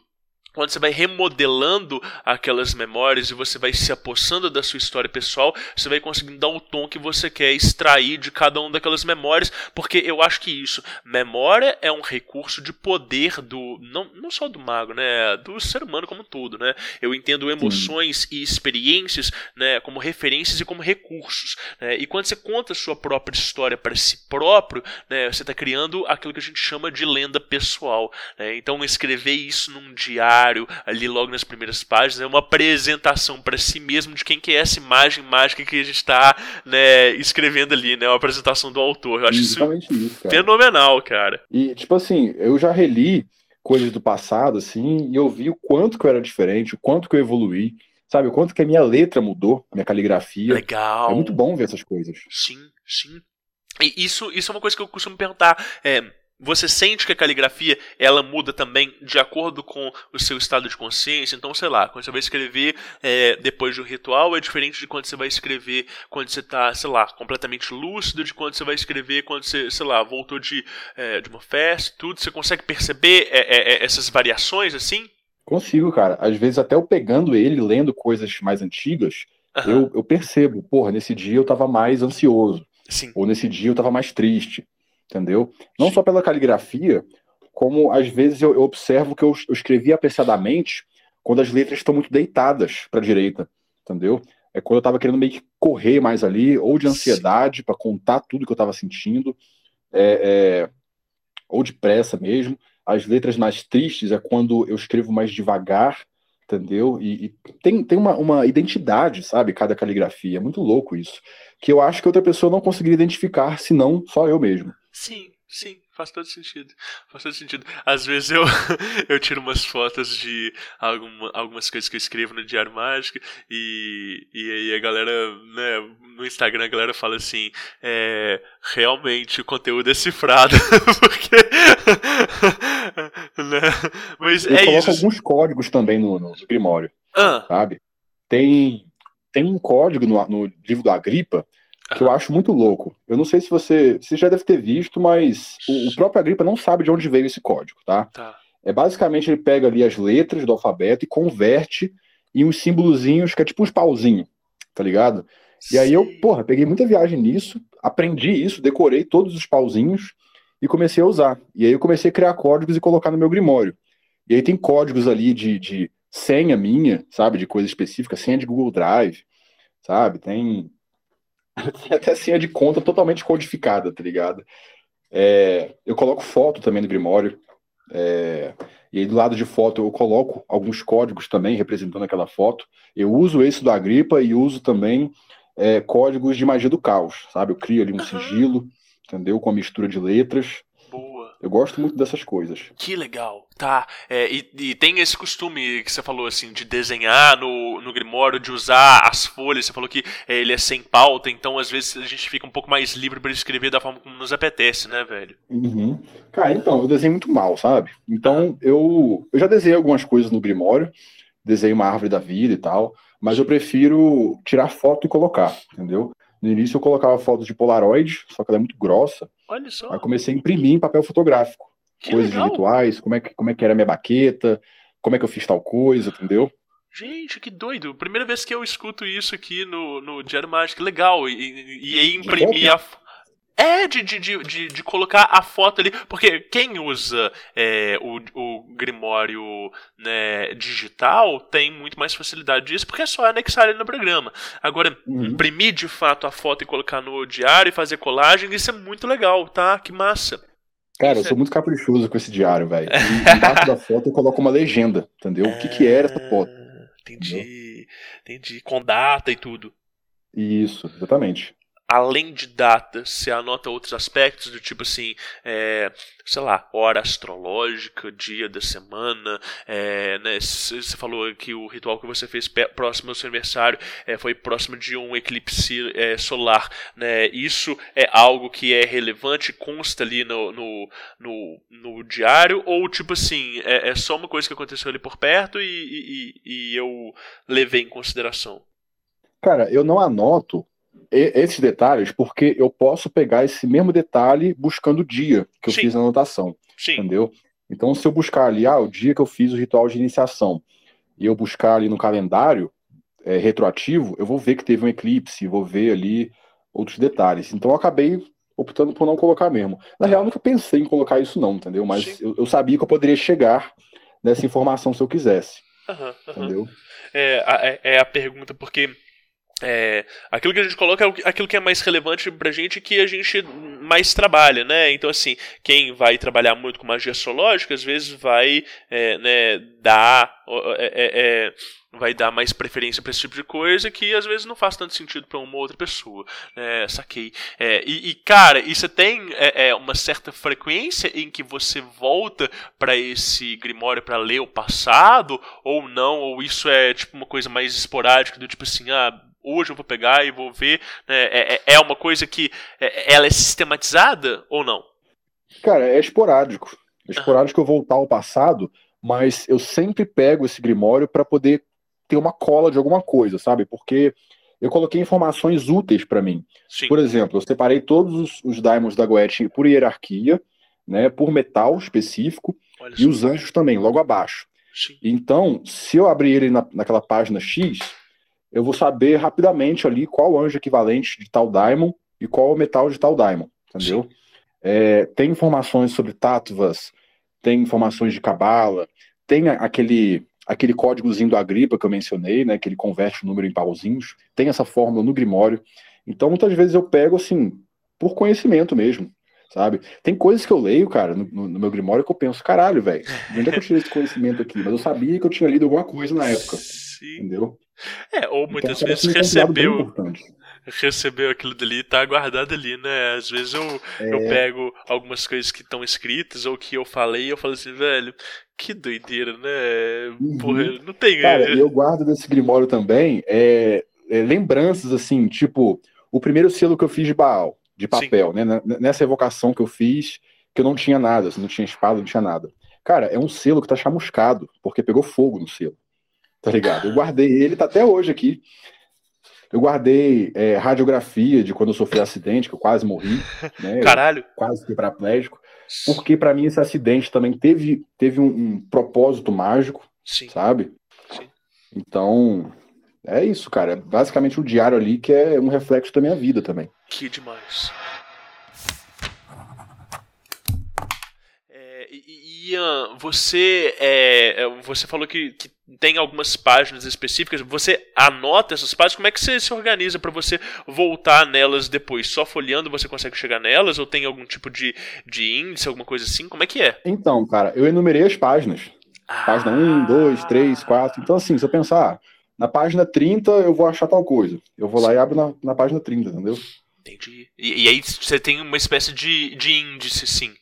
A: quando você vai remodelando aquelas memórias e você vai se apossando da sua história pessoal, você vai conseguindo dar o tom que você quer extrair de cada uma daquelas memórias, porque eu acho que isso, memória é um recurso de poder do, não, não só do mago, né, do ser humano como um todo, né, eu entendo emoções e experiências, né, como referências e como recursos, né, e quando você conta a sua própria história para si próprio, né, você está criando aquilo que a gente chama de lenda pessoal, né, então escrever isso num diário ali logo nas primeiras páginas, é uma apresentação para si mesmo de quem que é essa imagem mágica que a gente está né, escrevendo ali, né? Uma apresentação do autor. Eu acho Exatamente isso, isso cara. fenomenal, cara.
C: E, tipo assim, eu já reli coisas do passado, assim, e eu vi o quanto que eu era diferente, o quanto que eu evoluí, sabe? O quanto que a minha letra mudou, minha caligrafia.
A: Legal.
C: É muito bom ver essas coisas.
A: Sim, sim. E isso, isso é uma coisa que eu costumo perguntar. É, você sente que a caligrafia ela muda também de acordo com o seu estado de consciência. Então, sei lá, quando você vai escrever é, depois do ritual é diferente de quando você vai escrever quando você está, sei lá, completamente lúcido, de quando você vai escrever quando você, sei lá, voltou de, é, de uma festa, tudo. Você consegue perceber é, é, é essas variações assim?
C: Consigo, cara. Às vezes até eu pegando ele, lendo coisas mais antigas, uhum. eu, eu percebo, porra, nesse dia eu estava mais ansioso.
A: Sim.
C: Ou nesse dia eu estava mais triste entendeu? Não só pela caligrafia, como às vezes eu, eu observo que eu, eu, escrevi apreciadamente quando as letras estão muito deitadas para a direita, entendeu? É quando eu estava querendo meio que correr mais ali, ou de ansiedade para contar tudo que eu estava sentindo, é, é, ou de pressa mesmo. As letras mais tristes é quando eu escrevo mais devagar, entendeu? E, e tem, tem uma, uma identidade, sabe, cada caligrafia. É muito louco isso. Que eu acho que outra pessoa não conseguiria identificar, senão só eu mesmo.
A: Sim, sim, faz todo sentido. Faz todo sentido. Às vezes eu, eu tiro umas fotos de alguma, algumas coisas que eu escrevo no Diário Mágico e, e aí a galera, né, no Instagram a galera fala assim, é, realmente o conteúdo é cifrado, porque... né? Mas
C: Eu
A: é
C: coloco
A: isso.
C: alguns códigos também no, no Grimório,
A: Ah,
C: sabe? Tem, tem um código no, no livro do Agripa que eu acho muito louco. Eu não sei se você, você já deve ter visto, mas o, o próprio Agripa não sabe de onde veio esse código, tá?
A: tá.
C: É basicamente ele pega ali as letras do alfabeto e converte em uns símbolozinhos que é tipo uns pauzinhos, tá ligado? E aí eu, porra, peguei muita viagem nisso, aprendi isso, decorei todos os pauzinhos e comecei a usar. E aí eu comecei a criar códigos e colocar no meu Grimório. E aí tem códigos ali de, de senha minha, sabe? De coisa específica, senha de Google Drive, sabe? Tem, tem até senha de conta totalmente codificada, tá ligado? É, eu coloco foto também no Grimório. é, e aí do lado de foto eu coloco alguns códigos também representando aquela foto. Eu uso esse do Agripa e uso também é, códigos de magia do caos, sabe? Eu crio ali um
A: Aham.
C: sigilo, entendeu? Com a mistura de letras. Eu gosto muito dessas coisas.
A: Que legal, tá. É, e, e tem esse costume que você falou, assim, de desenhar no, no Grimório, de usar as folhas. Você falou que é, ele é sem pauta, então às vezes a gente fica um pouco mais livre para escrever da forma como nos apetece, né, velho?
C: Uhum. Cara, então, eu desenho muito mal, sabe? Então, eu, eu já desenhei algumas coisas no Grimório, desenhei uma árvore da vida e tal, mas eu prefiro tirar foto e colocar, entendeu? No início eu colocava foto de Polaroid, só que ela é muito grossa.
A: Olha só.
C: Aí comecei a imprimir em papel fotográfico,
A: Que
C: coisas
A: legal.
C: rituais, como é, que, como é que era a minha baqueta, como é que eu fiz tal coisa, entendeu?
A: Gente, que doido. Primeira vez que eu escuto isso aqui no, no Diário Mágico. Legal. E, e, e aí imprimir a. É, de, de, de, de, de colocar a foto ali. Porque quem usa é, o, o Grimório né, digital tem muito mais facilidade disso, porque é só anexar ele no programa. Agora,
C: Uhum.
A: imprimir de fato a foto e colocar no diário e fazer colagem, isso é muito legal, tá? Que massa.
C: Cara, eu
A: Isso é-
C: sou muito caprichoso com esse diário, velho. E Embaixo da foto eu coloco uma legenda, entendeu? O que que era essa foto?
A: Ah, Entendi. Entendi. Com data e tudo.
C: Isso, exatamente.
A: Além de data, você anota outros aspectos do tipo assim, é, sei lá, hora astrológica, dia da semana, é, né, você falou que o ritual que você fez próximo ao seu aniversário é, foi próximo de um eclipse é, solar, né? Isso é algo que é relevante, consta ali no, no, no, no diário ou tipo assim, é, é só uma coisa que aconteceu ali por perto e, e, e- eu levei em consideração.
C: Cara, eu não anoto esses detalhes porque eu posso pegar esse mesmo detalhe buscando o dia que eu
A: Sim.
C: fiz a anotação,
A: Sim.
C: entendeu? Então, se eu buscar ali, ah, o dia que eu fiz o ritual de iniciação, e eu buscar ali no calendário é, retroativo, eu vou ver que teve um eclipse, vou ver ali outros detalhes. Então, eu acabei optando por não colocar mesmo. Na real, eu nunca pensei em colocar isso não, entendeu? Mas eu, eu sabia que eu poderia chegar nessa informação se eu quisesse,
A: Aham, aham.
C: entendeu?
A: é, é, é a pergunta, porque é, aquilo que a gente coloca é aquilo que é mais relevante pra gente que a gente mais trabalha, né? Então, assim, quem vai trabalhar muito com magia astrológica, às vezes vai é, né, dar. é, é, é, vai dar mais preferência pra esse tipo de coisa que às vezes não faz tanto sentido pra uma outra pessoa. É, saquei. É, e, e, cara, e você tem é, é, uma certa frequência em que você volta pra esse grimório pra ler o passado, ou não, ou isso é tipo uma coisa mais esporádica, do tipo assim, ah, hoje eu vou pegar e vou ver. né? É, é- é uma coisa que é, ela é sistematizada ou não?
C: Cara, é esporádico. É esporádico eu voltar ao passado, mas eu sempre pego esse grimório para poder ter uma cola de alguma coisa, sabe? Porque eu coloquei informações úteis para mim.
A: Sim.
C: Por exemplo, eu separei todos os, os diamonds da Goethe por hierarquia, né, por metal específico,
A: Olha
C: e os anjos também, logo abaixo.
A: Sim.
C: Então, se eu abrir ele na, naquela página X, eu vou saber rapidamente ali qual anjo equivalente de tal diamond e qual o metal de tal diamond, entendeu? É, tem informações sobre tátuas, tem informações de cabala, tem aquele aquele códigozinho do Agripa que eu mencionei, né, que ele converte o número em pauzinhos, tem essa fórmula no Grimório. Então, muitas vezes eu pego assim, por conhecimento mesmo. sabe? Tem coisas que eu leio, cara, no, no meu Grimório que eu penso, caralho, velho, de onde é que eu tirei esse conhecimento aqui? Mas eu sabia que eu tinha lido alguma coisa na época,
A: Sim.
C: entendeu?
A: É, ou
C: Então,
A: muitas
C: acaba
A: vezes
C: bem
A: recebeu, recebeu aquilo dali e tá guardado ali, né? Às vezes eu, eu
C: É.
A: pego algumas coisas que estão escritas ou que eu falei e eu falo assim, velho, que doideira, né?
C: Uhum.
A: Porra, não tem.
C: Cara, e eu guardo desse Grimório também é, é, lembranças, assim, tipo, o primeiro selo que eu fiz de Baal, de papel, né? n- Nessa evocação que eu fiz, que eu não tinha nada, assim, não tinha espada, não tinha nada. Cara, é um selo que tá chamuscado, porque pegou fogo no selo. Tá ligado? Eu guardei ele, tá até hoje aqui. Eu guardei é, radiografia de quando eu sofri acidente, que eu quase morri, né?
A: Caralho.
C: quase fui paraplégico. Porque pra mim esse acidente também teve, teve um, um propósito mágico,
A: Sim.
C: sabe?
A: Sim.
C: Então, é isso, cara. É basicamente o diário ali que é um reflexo da minha vida também.
A: Que demais. É, Ian, você, é, é, você falou que, que tem algumas páginas específicas. Você anota essas páginas? Como é que você se organiza para você voltar nelas depois? Só folheando você consegue chegar nelas? Ou tem algum tipo de, de índice, alguma coisa assim? Como é que é?
C: Então, cara, eu enumerei as páginas. Página 1, 2, 3, 4. Então, assim, se eu pensar, ah, na página 30 eu vou achar tal coisa. Eu vou lá e abro na, na página 30, entendeu?
A: Entendi. E, e aí você tem uma espécie de, de índice, sim.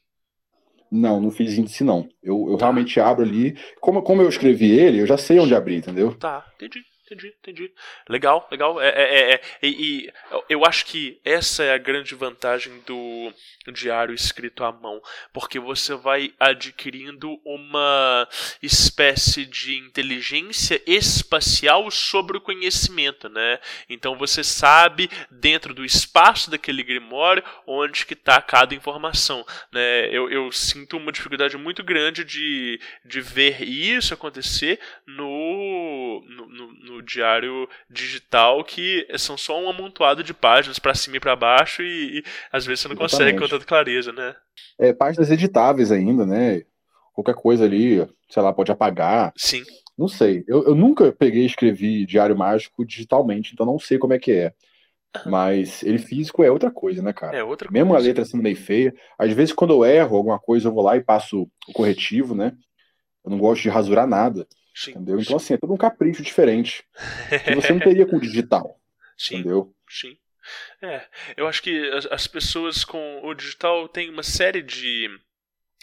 C: Não, não fiz índice, não. Eu, eu realmente abro ali. Como, como eu escrevi ele, eu já sei onde abrir, entendeu?
A: Tá, entendi, entendi, entendi. Legal, legal. É, é, é, é. E, e eu acho que essa é a grande vantagem do diário escrito à mão, porque você vai adquirindo uma espécie de inteligência espacial sobre o conhecimento, né? Então você sabe dentro do espaço daquele grimório onde que está cada informação, né? Eu, eu sinto uma dificuldade muito grande de, de ver isso acontecer no, no, no, no diário digital, que são só um amontoado de páginas para cima e para baixo e, e às vezes você não consegue
C: Exatamente.
A: com tanta clareza, né?
C: É, páginas editáveis ainda, né? Qualquer coisa ali, sei lá, pode apagar.
A: Sim.
C: Não sei. Eu, eu nunca peguei e escrevi Diário Mágico digitalmente, então não sei como é que é. Mas ele físico é outra coisa, né, cara?
A: É outra
C: Mesmo a
A: coisa.
C: letra sendo meio feia. Às vezes, quando eu erro alguma coisa, eu vou lá e passo o corretivo, né? Eu não gosto de rasurar nada,
A: Sim.
C: entendeu? Então, assim, é todo um capricho diferente. Que você não teria com o digital,
A: Sim.
C: entendeu?
A: Sim. É, eu acho que as, as pessoas com o digital têm uma série de.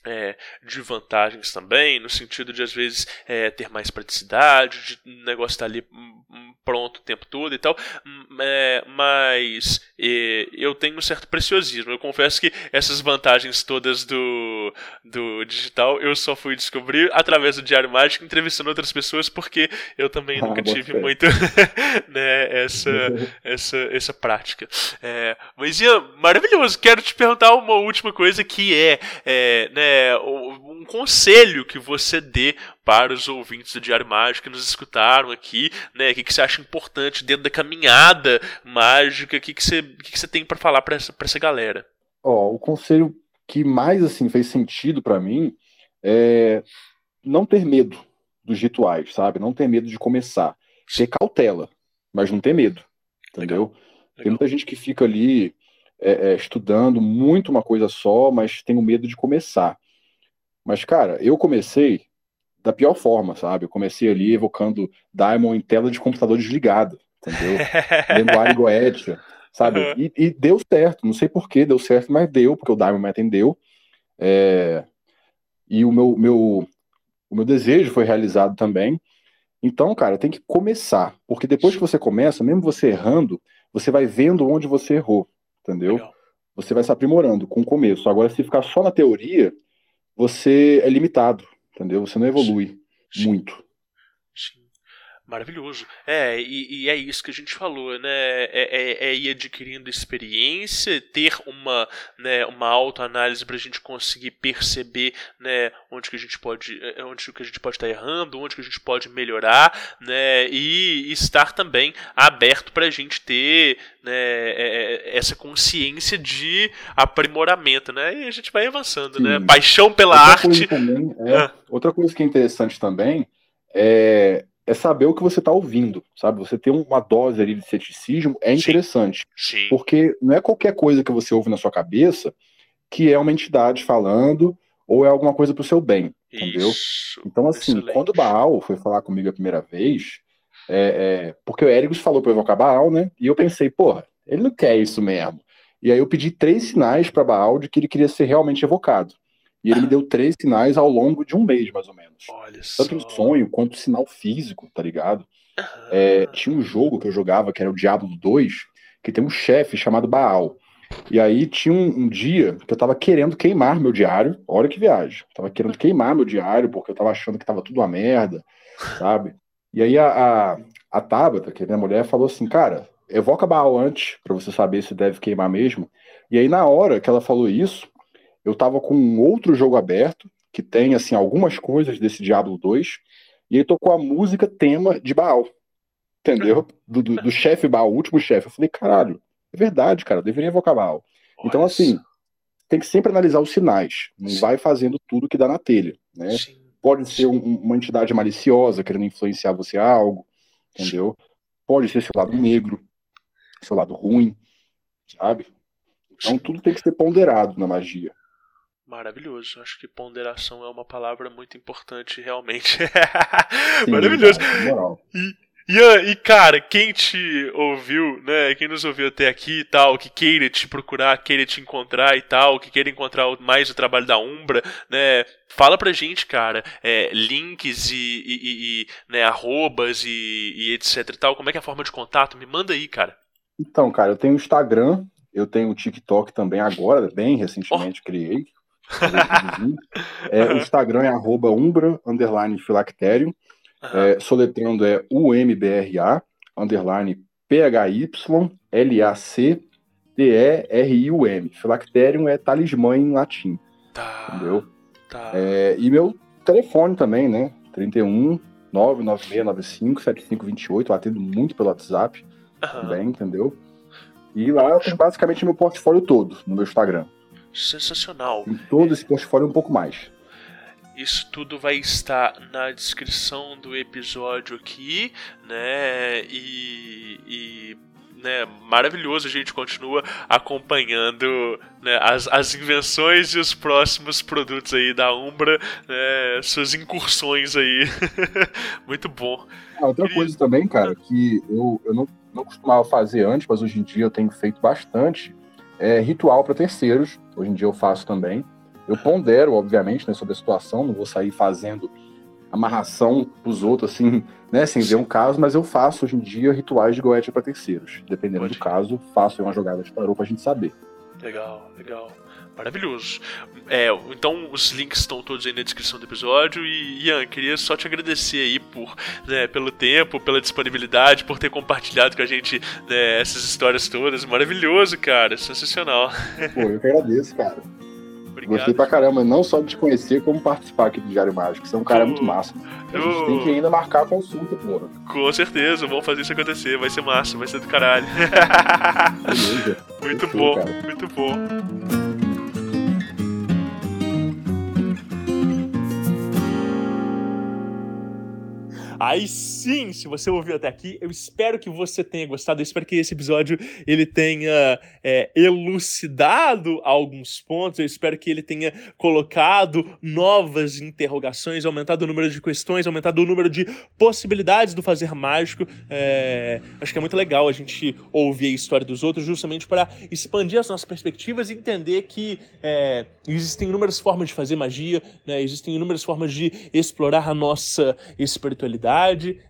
A: É, de vantagens também, no sentido de às vezes é, ter mais praticidade, de o negócio estar ali hum, hum, pronto o tempo todo e tal, hum, é, mas eu tenho um certo preciosismo. Eu confesso que essas vantagens todas do, do digital eu só fui descobrir através do Diário Mágico, entrevistando outras pessoas, porque eu também
C: Ah,
A: nunca tive
C: fé.
A: muito né, essa, essa, essa prática. É, mas Ian, maravilhoso. Quero te perguntar uma última coisa que é, é, né, o- um conselho que você dê para os ouvintes do Diário Mágico que nos escutaram aqui, né? O que, que você acha importante dentro da caminhada mágica? O que, que, você, o que, que você tem para falar para essa, pra essa galera?
C: Ó, o conselho que mais assim fez sentido pra mim é não ter medo dos rituais, sabe? Não ter medo de começar. Ter cautela, mas não ter medo, entendeu? Tem
A: Legal.
C: muita gente que fica ali é, é, estudando muito uma coisa só, mas tem o medo de começar. Mas, cara, eu comecei da pior forma, sabe? Eu comecei ali evocando Diamond em tela de computador desligada, entendeu? Lendo Ari Goetia, sabe?
A: Uhum.
C: E, e deu certo, não sei por que deu certo, mas deu, porque o Diamond me atendeu. É, E o meu, meu, o meu desejo foi realizado também. Então, cara, tem que começar, porque depois que você começa, mesmo você errando, você vai vendo onde você errou, entendeu?
A: Legal.
C: Você vai se aprimorando com o começo. Agora, se ficar só na teoria, você é limitado, entendeu? Você não evolui
A: Sim.
C: muito.
A: Maravilhoso. É, e, e é isso que a gente falou, né? É, é- é ir adquirindo experiência, ter uma, né, uma autoanálise para a gente conseguir perceber, né, onde que a gente pode, é, onde que a gente pode estar errando, onde que a gente pode melhorar, né? E estar também aberto para a gente ter, né, é- é- essa consciência de aprimoramento, né? E a gente vai avançando, né?
C: Sim.
A: Paixão pela
C: Outra
A: arte.
C: coisa também, é,
A: Ah.
C: outra coisa que é interessante também é, é saber o que você está ouvindo, sabe? Você ter uma dose ali de ceticismo é
A: Sim.
C: interessante,
A: Sim.
C: porque não é qualquer coisa que você ouve na sua cabeça que é uma entidade falando ou é alguma coisa pro seu bem, entendeu?
A: Isso.
C: Então, assim,
A: Excelente.
C: quando o Baal foi falar comigo a primeira vez, é, é, porque o Ericus falou pra eu evocar Baal, né? E eu pensei, porra, ele não quer isso mesmo. E aí eu pedi três sinais pra Baal de que ele queria ser realmente evocado. E ele me deu três sinais ao longo de um mês, mais ou menos.
A: Olha só.
C: Tanto em sonho quanto sinal físico, tá ligado? É, tinha um jogo que eu jogava, que era o Diablo 2, que tem um chefe chamado Baal. E aí tinha um, um dia que eu tava querendo queimar meu diário. Olha que viagem. Eu tava querendo queimar meu diário, porque eu tava achando que tava tudo uma merda, sabe? E aí a, a, a Tabata, que é minha mulher, falou assim, cara, evoca Baal antes, pra você saber se deve queimar mesmo. E aí na hora que ela falou isso, eu tava com um outro jogo aberto, que tem, assim, algumas coisas desse Diablo 2, e ele tocou a música tema de Baal. Entendeu? Do, do, do chefe Baal, o último chefe. Eu falei, caralho, é verdade, cara, eu deveria evocar Baal. Então, assim, tem que sempre analisar os sinais. Não
A: Sim.
C: vai fazendo tudo que dá na telha, né?
A: Sim.
C: Pode ser um- uma entidade maliciosa querendo influenciar você a algo, entendeu? Pode ser seu lado negro, seu lado ruim, sabe? Então
A: Sim.
C: tudo tem que ser ponderado na magia.
A: Maravilhoso. Acho que ponderação é uma palavra muito importante, realmente.
C: Sim,
A: Maravilhoso.
C: cara, moral.
A: Ian, e cara, quem te ouviu, né? Quem nos ouviu até aqui e tal, que queira te procurar, queira te encontrar e tal, que queira encontrar mais o trabalho da Umbra, né? Fala pra gente, cara, é, links e, e- e- e, né, arrobas e, e etc e tal. Como é que é a forma de contato? Me manda aí, cara.
C: Então, cara, eu tenho o Instagram, eu tenho o TikTok também agora, bem recentemente criei. É, o Instagram é arroba umbra, underline filacterium.
A: Aham.
C: É, soletrando é UMBRA, underline P-H-Y-L-A-C-T-E-R-I-U-M. Filacterium é talismã em latim,
A: Tá.
C: entendeu?
A: Tá.
C: É, e meu telefone também, né? 31 99695 7528. Eu atendo muito pelo WhatsApp
A: Aham.
C: também, entendeu? E lá eu tenho basicamente meu portfólio todo no meu Instagram.
A: Sensacional.
C: Em todo esse portfólio um pouco mais.
A: Isso tudo vai estar na descrição do episódio aqui, né? E, e, né, maravilhoso, a gente continua acompanhando né, as, as invenções e os próximos produtos aí da Umbra, né, suas incursões aí. Muito bom.
C: Ah, outra coisa também, cara, que eu, eu não, não costumava fazer antes, mas hoje em dia eu tenho feito bastante, é ritual para terceiros. Hoje em dia eu faço também. Eu pondero, obviamente, né, sobre a situação, não vou sair fazendo amarração pros outros, assim, né, sem ver um caso, mas eu faço hoje em dia rituais de goethe para terceiros. Dependendo
A: Pode.
C: do caso, faço uma jogada de tarô pra gente saber.
A: Legal, legal. Maravilhoso. É, então os links estão todos aí na descrição do episódio. E Ian, queria só te agradecer aí por, né, pelo tempo, pela disponibilidade, por ter compartilhado com a gente né, essas histórias todas. Maravilhoso, cara. Sensacional.
C: Pô, eu que agradeço, cara.
A: Obrigado.
C: Gostei pra caramba, não só de te conhecer, como participar aqui do Diário Mágico. Você é um cara
A: Pô,
C: muito massa. A gente tem que ainda marcar a consulta, porra.
A: Com certeza, vamos fazer isso acontecer. Vai ser massa, vai ser do caralho.
C: Beleza.
A: muito
C: Fechou,
A: bom,
C: cara.
A: muito bom. Aí sim, se você ouviu até aqui, eu espero que você tenha gostado. Eu espero que esse episódio ele tenha é, elucidado alguns pontos. Eu espero que ele tenha colocado novas interrogações, aumentado o número de questões, aumentado o número de possibilidades do fazer mágico. É, acho que é muito legal a gente ouvir a história dos outros, justamente para expandir as nossas perspectivas e entender que é, existem inúmeras formas de fazer magia, né? existem inúmeras formas de explorar a nossa espiritualidade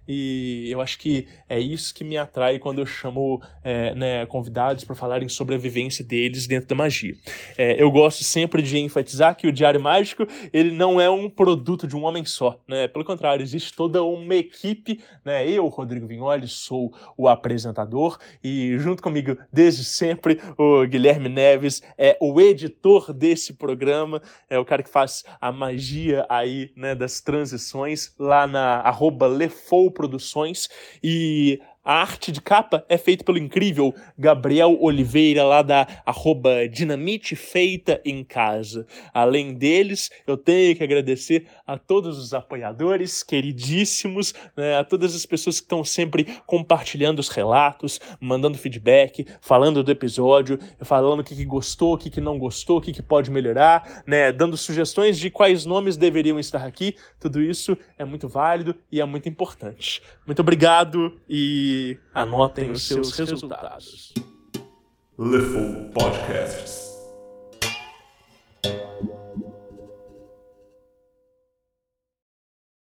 A: e eu acho que é isso que me atrai quando eu chamo é, né, convidados para falarem sobre a vivência deles dentro da magia. É, eu gosto sempre de enfatizar que o Diário Mágico ele não é um produto de um homem só, né? Pelo contrário, existe toda uma equipe, né? Eu, Rodrigo Vignoli, sou o apresentador e junto comigo desde sempre o Guilherme Neves é o editor desse programa, é o cara que faz a magia aí, né, das transições lá na arroba Lefou Produções e A arte de capa é feita pelo incrível Gabriel Oliveira, lá da arroba Dinamite Feita em Casa. Além deles, eu tenho que agradecer a todos os apoiadores queridíssimos, né, a todas as pessoas que estão sempre compartilhando os relatos, mandando feedback, falando do episódio, falando o que, que gostou, o que, que não gostou, o que, que pode melhorar, né, dando sugestões de quais nomes deveriam estar aqui. Tudo isso é muito válido e é muito importante. Muito obrigado e anotem os seus resultados.
F: Leful Podcasts.